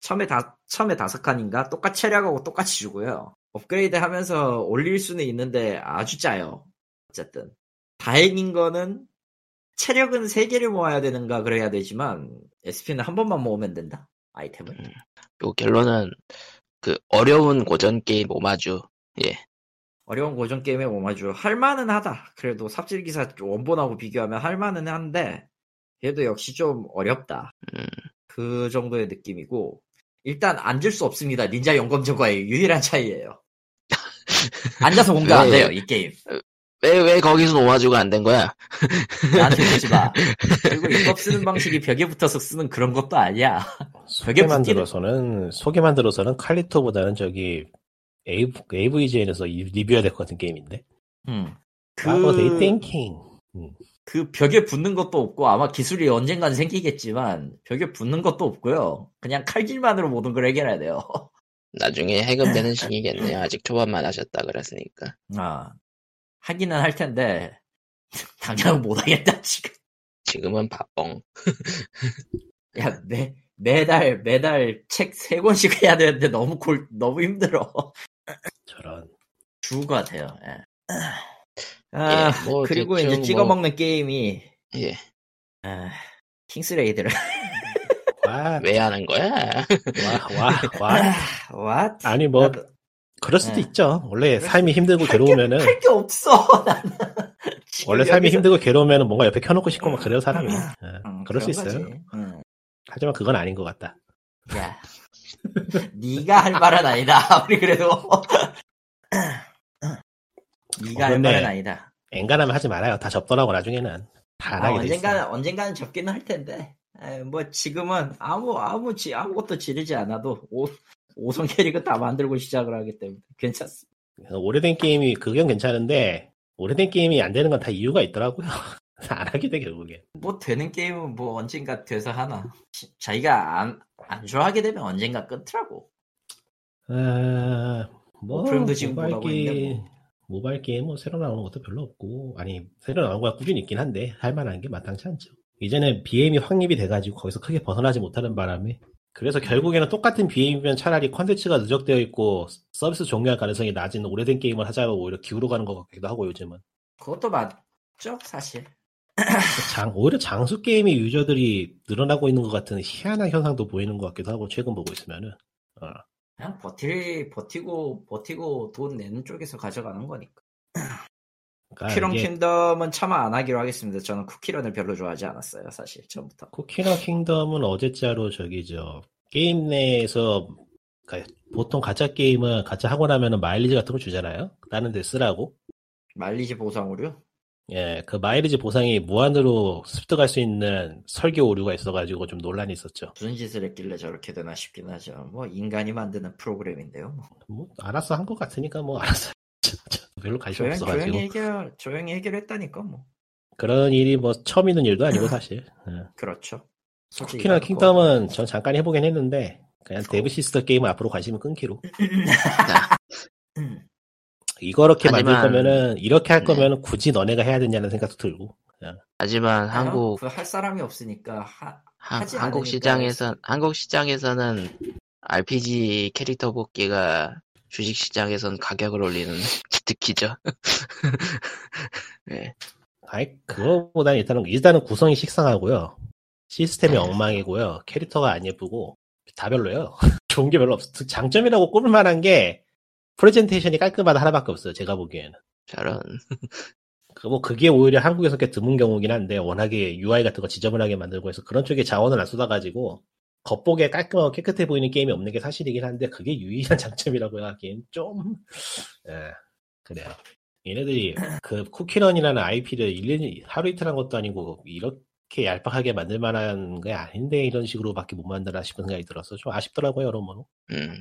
처음에 다 처음에 다섯 칸인가 똑같이 체력하고 똑같이 주고요. 업그레이드 하면서 올릴 수는 있는데 아주 짜요. 어쨌든 다행인 거는 체력은 세 개를 모아야 되는가 그래야 되지만 SP는 한 번만 모으면 된다. 아이템을. 요 결론은, 그, 어려운 고전 게임 오마주. 예. 어려운 고전 게임의 오마주 할만은 하다. 그래도 삽질 기사 원본하고 비교하면 할만은 한데 그래도 역시 좀 어렵다. 음, 그 정도의 느낌이고 일단 앉을 수 없습니다. 닌자 용검전과의 유일한 차이예요. *laughs* 앉아서 공격 안 돼요 이 게임. 왜, 왜 거기서 오마주가 안 된 거야? *laughs* 나한테 묻지 마. 그리고 인법 쓰는 *laughs* 방식이 벽에 붙어서 쓰는 그런 것도 아니야. 벽에 소개만 붙기는- 들어서는 소개만 들어서는 칼리토보다는 저기 AVGN에서 리뷰해야 될 것 같은 게임인데. 음. 그... What are they 그, thinking? 그 벽에 붙는 것도 없고 아마 기술이 언젠간 생기겠지만 벽에 붙는 것도 없고요. 그냥 칼질만으로 모든 걸 해결해야 돼요. *laughs* 나중에 해금되는 시기겠네요. 아직 초반만 하셨다 그랬으니까. 아, 하기는 할 텐데, 당장 못 하겠다, 지금. 지금은 바뻥. *laughs* 야, 매, 매달, 매달 책 세 권씩 해야 되는데 너무 골, 너무 힘들어. 저런. 것 같아요, 예. 아, 예, 뭐 그리고 이제 뭐- 찍어 먹는 게임이, 예. 아, 킹스레이드를. 와, 왜 하는 거야? 와, 와, 와. What? 아니, 뭐, 나도 그럴 수도 예. 있죠. 원래 삶이 힘들고 괴로우면은, 할 게 없어, 나는. 원래 삶이 여기서- 힘들고 괴로우면은 뭔가 옆에 켜놓고 싶고 막 그래요, 사람이. 예, 음, 그럴 수 있어요. 음. 하지만 그건 아닌 것 같다. 야, 네가 할 말은 아니다. *laughs* 우리 그래도 *laughs* 네가 할 근데 말은 아니다. 엔간하면 하지 말아요. 다 접더라고, 나중에는. 다안 아. 언젠가는 언젠가는 접기는 할 텐데. 에이, 뭐 지금은 아무 아무 지 아무것도 지르지 않아도 오, 5성 캐릭은 다 만들고 시작을 하기 때문에 괜찮습니다. 오래된 게임이, 그건 괜찮은데, 오래된 게임이 안 되는 건 다 이유가 있더라고요. *laughs* *laughs* 안 하게 돼, 결국에. 뭐 되는 게임은 뭐 언젠가 돼서 하나. 지- 자기가 안, 안 좋아하게 되면 언젠가 끊더라고. 아, 뭐, 오프닝도 지금 모바일 게임, 뭐. 모바일 게임 뭐 새로 나오는 것도 별로 없고, 아니, 새로 나오는 거가 꾸준히 있긴 한데, 할 만한 게 마땅치 않죠. 이제는 BM이 확립이 돼가지고 거기서 크게 벗어나지 못하는 바람에, 그래서 결국에는 똑같은 BM이면 차라리 컨텐츠가 누적되어 있고, 서비스 종료할 가능성이 낮은 오래된 게임을 하자고 오히려 기울어가는 것 같기도 하고, 요즘은. 그것도 맞죠, 사실. 장, 오히려 장수 게임의 유저들이 늘어나고 있는 것 같은 희한한 현상도 보이는 것 같기도 하고, 최근 보고 있으면은. 어. 그냥 버틸 버티고 버티고 돈 내는 쪽에서 가져가는 거니까. 그러니까 쿠키런 이게 킹덤은 차마 안 하기로 하겠습니다. 저는 쿠키런을 별로 좋아하지 않았어요, 사실 처음부터. 쿠키너 킹덤은 어제자로 저기 저 게임 내에서 그러니까 보통 가짜 게임은 가짜 하고 나면은 마일리지 같은 거 주잖아요. 다른 데 쓰라고. 마일리지 보상으로요? 예, 그 마일리지 보상이 무한으로 습득할 수 있는 설계 오류가 있어가지고 좀 논란이 있었죠. 무슨 짓을 했길래 저렇게 되나 싶긴 하죠. 뭐 인간이 만드는 프로그램인데요. 뭐. 뭐 알아서 한 것 같으니까 뭐 알아서 *laughs* 별로 관심 조용, 없어가지고 조용히 해결 조용히 해결했다니까 뭐. 그런 일이 뭐 처음 있는 일도 아니고 사실. 예. 그렇죠. 쿠키나. 킹덤은 전 잠깐 해보긴 했는데 그냥 데브 시스터 게임은 앞으로 관심을 끊기로. *laughs* *laughs* 음, 이거렇게 만들 하지만- 거면은 이렇게 할 네. 거면은 굳이 너네가 해야 되냐는 생각도 들고. 하지만 한국 그할 사람이 없으니까 하, 한, 하지 한국 시장에서 한국 시장에서는 RPG 캐릭터 뽑기가 주식 시장에선 가격을 올리는 *laughs* 특기죠. *laughs* 네. 아이 그거보다는 일단은 일단은 구성이 식상하고요. 시스템이 네. 엉망이고요. 캐릭터가 안 예쁘고 다 별로예요. *laughs* 좋은 게 별로 없어. 장점이라고 꼽을 만한 게 프레젠테이션이 깔끔하다 하나밖에 없어요. 제가 보기에는. 저런 *laughs* 그뭐 그게 오히려 한국에서 꽤 드문 경우긴 한데 워낙에 UI 같은 거 지저분하게 만들고 해서 그런 쪽에 자원을 안 쏟아가지고 겉보기에 깔끔하고 깨끗해 보이는 게임이 없는 게 사실이긴 한데 그게 유일한 *laughs* 장점이라고 하기엔 좀 예, 그래요. 얘네들이 그 쿠키런이라는 IP를 일일이 하루 이틀 한 것도 아니고 이렇게 얄팍하게 만들 만한 게 아닌데 이런 식으로밖에 못 만들나 싶은 생각이 들어서 좀 아쉽더라고요 여러모로. 음.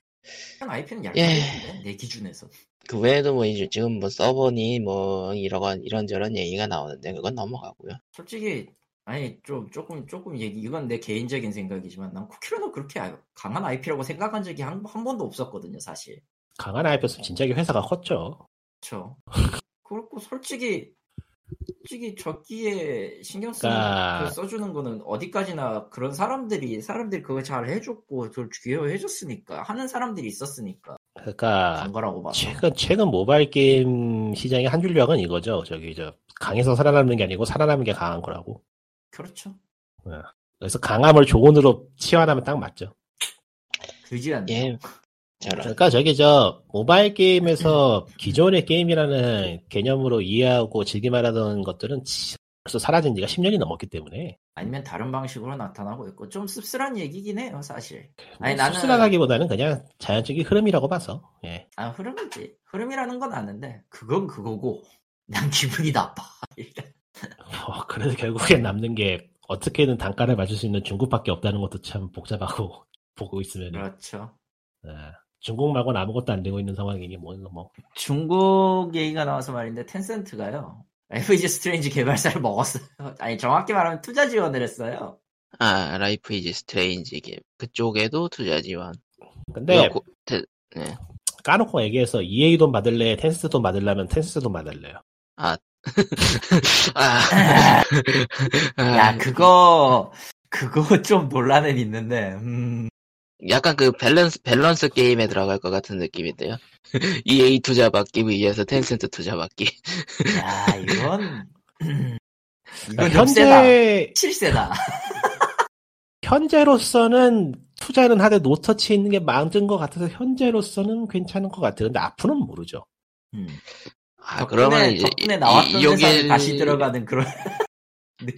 IP는 예. 약하겠는데 내 기준에서. 그 외에도 뭐 이제 지금 뭐 서버니 뭐 이런 이런저런 얘기가 나오는데 그건 넘어가고요. 솔직히 아니 좀 조금 조금 얘기 이건 내 개인적인 생각이지만 난 쿠키런은 그렇게 아- 강한 IP라고 생각한 적이 한, 한 번도 없었거든요 사실. 강한 IP였으면 진작에 회사가 컸죠. 그렇죠. 그렇고 솔직히 솔직히 저기에 신경 쓰는 그러니까- 그 써주는 거는 어디까지나 그런 사람들이 사람들이 그거 잘 해줬고 그걸 기여해줬으니까 하는 사람들이 있었으니까 그러니까. 최근 최근 모바일 게임 시장의 한 줄력은 이거죠. 저기 저 강해서 살아남는 게 아니고 살아남는 게 강한 거라고. 그렇죠. 그래서 강함을 조건으로 치환하면 딱 맞죠. 그지 않네. 예. 그러니까 저기 저 모바일 게임에서 기존의 게임이라는 개념으로 이해하고 즐기말하던 것들은 치- 벌써 사라진 지가 10년이 넘었기 때문에 아니면 다른 방식으로 나타나고 있고 좀 씁쓸한 얘기긴 해요 사실. 아니, 뭐 나는- 씁쓸하다기보다는 그냥 자연적인 흐름이라고 봐서 예. 아 흐름이지. 흐름이라는 건 아는데 그건 그거고 난 기분이 나빠. *laughs* 어, 그래도 결국엔 남는 게 어떻게든 단가를 맞출 수 있는 중국밖에 없다는 것도 참 복잡하고 *laughs* 보고 있으면 그렇죠. 중국 말고는 아무것도 안 되고 있는 상황이니 뭐, 뭐 중국 얘기가 나와서 말인데 텐센트가요. *laughs* FG 스트레인지 개발사를 먹었어요. *laughs* 아니 정확히 말하면 투자 지원을 했어요. 아 Life is Strange 게임 그쪽에도 투자 지원. 근데 고- 테- 까놓고 얘기해서 EA 돈 받을래 텐센트 돈 받으려면 텐센트 돈 받을래요 아. *laughs* 아. 야 그거 그거 좀 논란은 있는데 음, 약간 그 밸런스 밸런스 게임에 들어갈 것 같은 느낌인데요. *laughs* EA 투자 받기 위해서 텐센트 투자 받기. 야 이건 *laughs* 이건. 현재 실세다. *laughs* 현재로서는 투자는 하되 노터치 있는 게 많은 것 같아서 현재로서는 괜찮은 것 같아요 근데 앞으로는 모르죠 음. 아 덕분에, 그러면 이제 덕분에 나왔던 이- 회사에 다시 들어가는 그런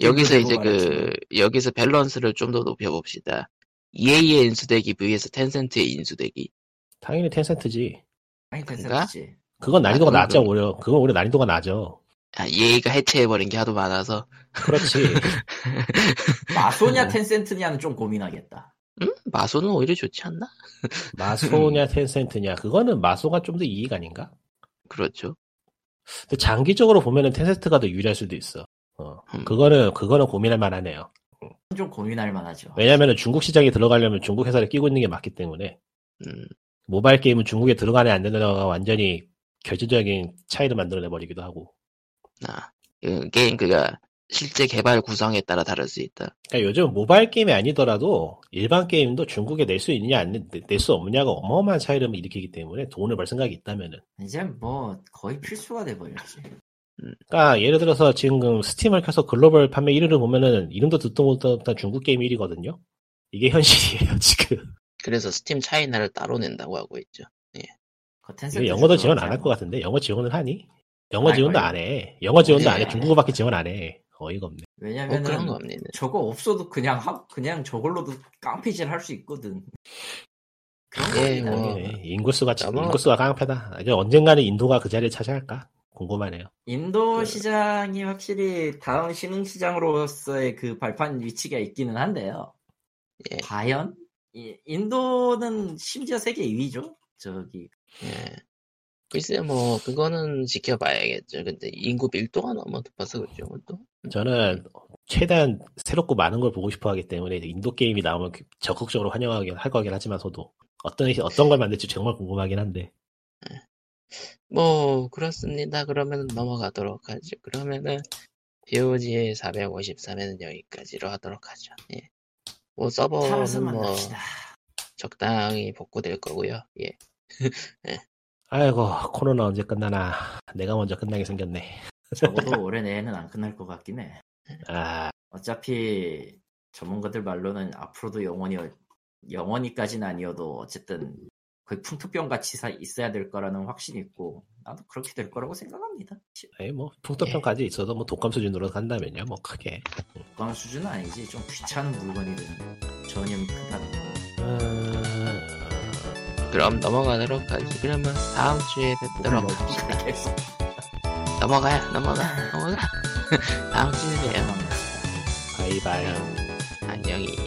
여기서 이제 말이지. 그 여기서 밸런스를 좀 더 높여 봅시다. EA의 인수되기 vs 텐센트의 인수되기. 당연히 텐센트지 아니 그런가? 텐센트지. 그건 난이도가 그건 낮죠 그- 오히려 그건 오히려 난이도가 낮죠 아, EA가 해체해버린 게 하도 많아서. 그렇지 *laughs* 마소냐 텐센트냐는 좀 고민하겠다. 음? 마소는 오히려 좋지 않나? *laughs* 마소냐 텐센트냐 그거는 마소가 좀 더 이익 아닌가? 그렇죠. 근데 장기적으로 보면은 텐센트가 더 유리할 수도 있어. 어, 음. 그거는 그거는 고민할 만하네요. 좀 고민할 만하죠. 왜냐면은 중국 시장에 들어가려면 중국 회사를 끼고 있는 게 맞기 때문에 음, 모바일 게임은 중국에 들어가냐 안 되느냐가 완전히 결정적인 차이를 만들어내 버리기도 하고. 아, 그 게임 그가 실제 개발 구성에 따라 다를 수 있다. 그러니까 요즘 모바일 게임이 아니더라도 일반 게임도 중국에 낼 수 있느냐 낼수 없느냐가 어마어마한 차이를 일으키기 때문에 돈을 벌 생각이 있다면은. 이제 뭐 거의 필수가 돼 버렸지. 그러니까 예를 들어서 지금 스팀을 켜서 글로벌 판매 1위를 보면은 이름도 듣도 못한 중국 게임 1위거든요. 이게 현실이에요 *laughs* 지금. 그래서 스팀 차이나를 따로 낸다고 하고 있죠. 그 텐센트 이거 영어도 지원 안 할 것. 같은데 영어 지원을 하니? 영어 할 지원도. 안 해. 영어 지원도 안 해. 네. 중국어밖에 지원 안 해. 어이가 없네. 거 없네. 저거 없어도 그냥 하, 그냥 저걸로도 깡패질 할 수 있거든. 그런 예. 뭐. 당연히 인구수가 지- 아마- 인구수가 깡패다. 이제 언젠가는 인도가 그 자리를 차지할까? 궁금하네요. 인도 그- 시장이 확실히 다음 신흥 시장으로서의 그 발판 위치가 있기는 한데요. 예. 과연? 이- 인도는 심지어 세계 2위죠? 저기 예. 글쎄 뭐 그거는 지켜봐야겠죠. 근데 인구 밀도가 너무 높아서 그렇죠. 또. 저는 최대한 새롭고 많은 걸 보고 싶어 하기 때문에 인도 게임이 나오면 그 적극적으로 환영하긴 할 거긴 하지만서도 어떤 어떤 걸 만들지 정말 궁금하긴 한데 뭐 그렇습니다. 그러면 넘어가도록 하죠. 그러면은 POG 453에는 여기까지로 하도록 하죠. 예. 뭐 서버는 뭐 만납시다. 적당히 복구될 거고요. 예. *laughs* 아이고 코로나 언제 끝나나 내가 먼저 끝나게 생겼네. 적어도 올해 내에는 안 끝날 것 같긴 해. 아 어차피 전문가들 말로는 앞으로도 영원히 영원히까지는 아니어도 어쨌든 거의 풍토병 같이 사- 있어야 될 거라는 확신이 있고 나도 그렇게 될 거라고 생각합니다. 아니 뭐 풍토병까지 있어도 뭐 독감 수준으로 간다면요 뭐 크게. 그건 수준은 아니지 좀 귀찮은 물건이 되는 전염이 크다는 거. 음, 그럼 넘어가도록 하죠. 그러면 다음 주에 뵙도록. 계속 넘어가요. 넘어가. 넘어가. *laughs* 다음 주에 봬요. 바이바이. 안녕히.